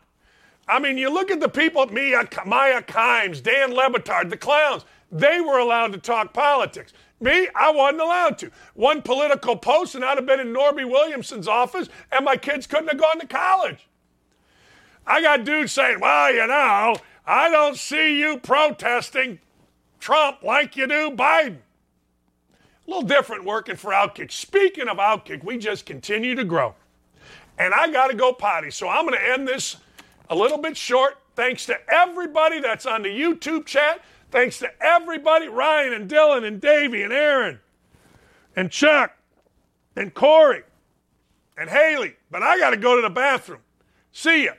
I mean, you look at the people, Mia, Maya Kimes, Dan Le Batard, the clowns. They were allowed to talk politics. Me, I wasn't allowed to. One political post, and I'd have been in Norby Williamson's office, and my kids couldn't have gone to college. I got dudes saying, well, you know, I don't see you protesting Trump like you do Biden. A little different working for Outkick. Speaking of Outkick, we just continue to grow. And I got to go potty. So I'm going to end this a little bit short. Thanks to everybody that's on the YouTube chat. Thanks to everybody, Ryan and Dylan and Davey and Aaron and Chuck and Corey and Haley. But I got to go to the bathroom. See ya.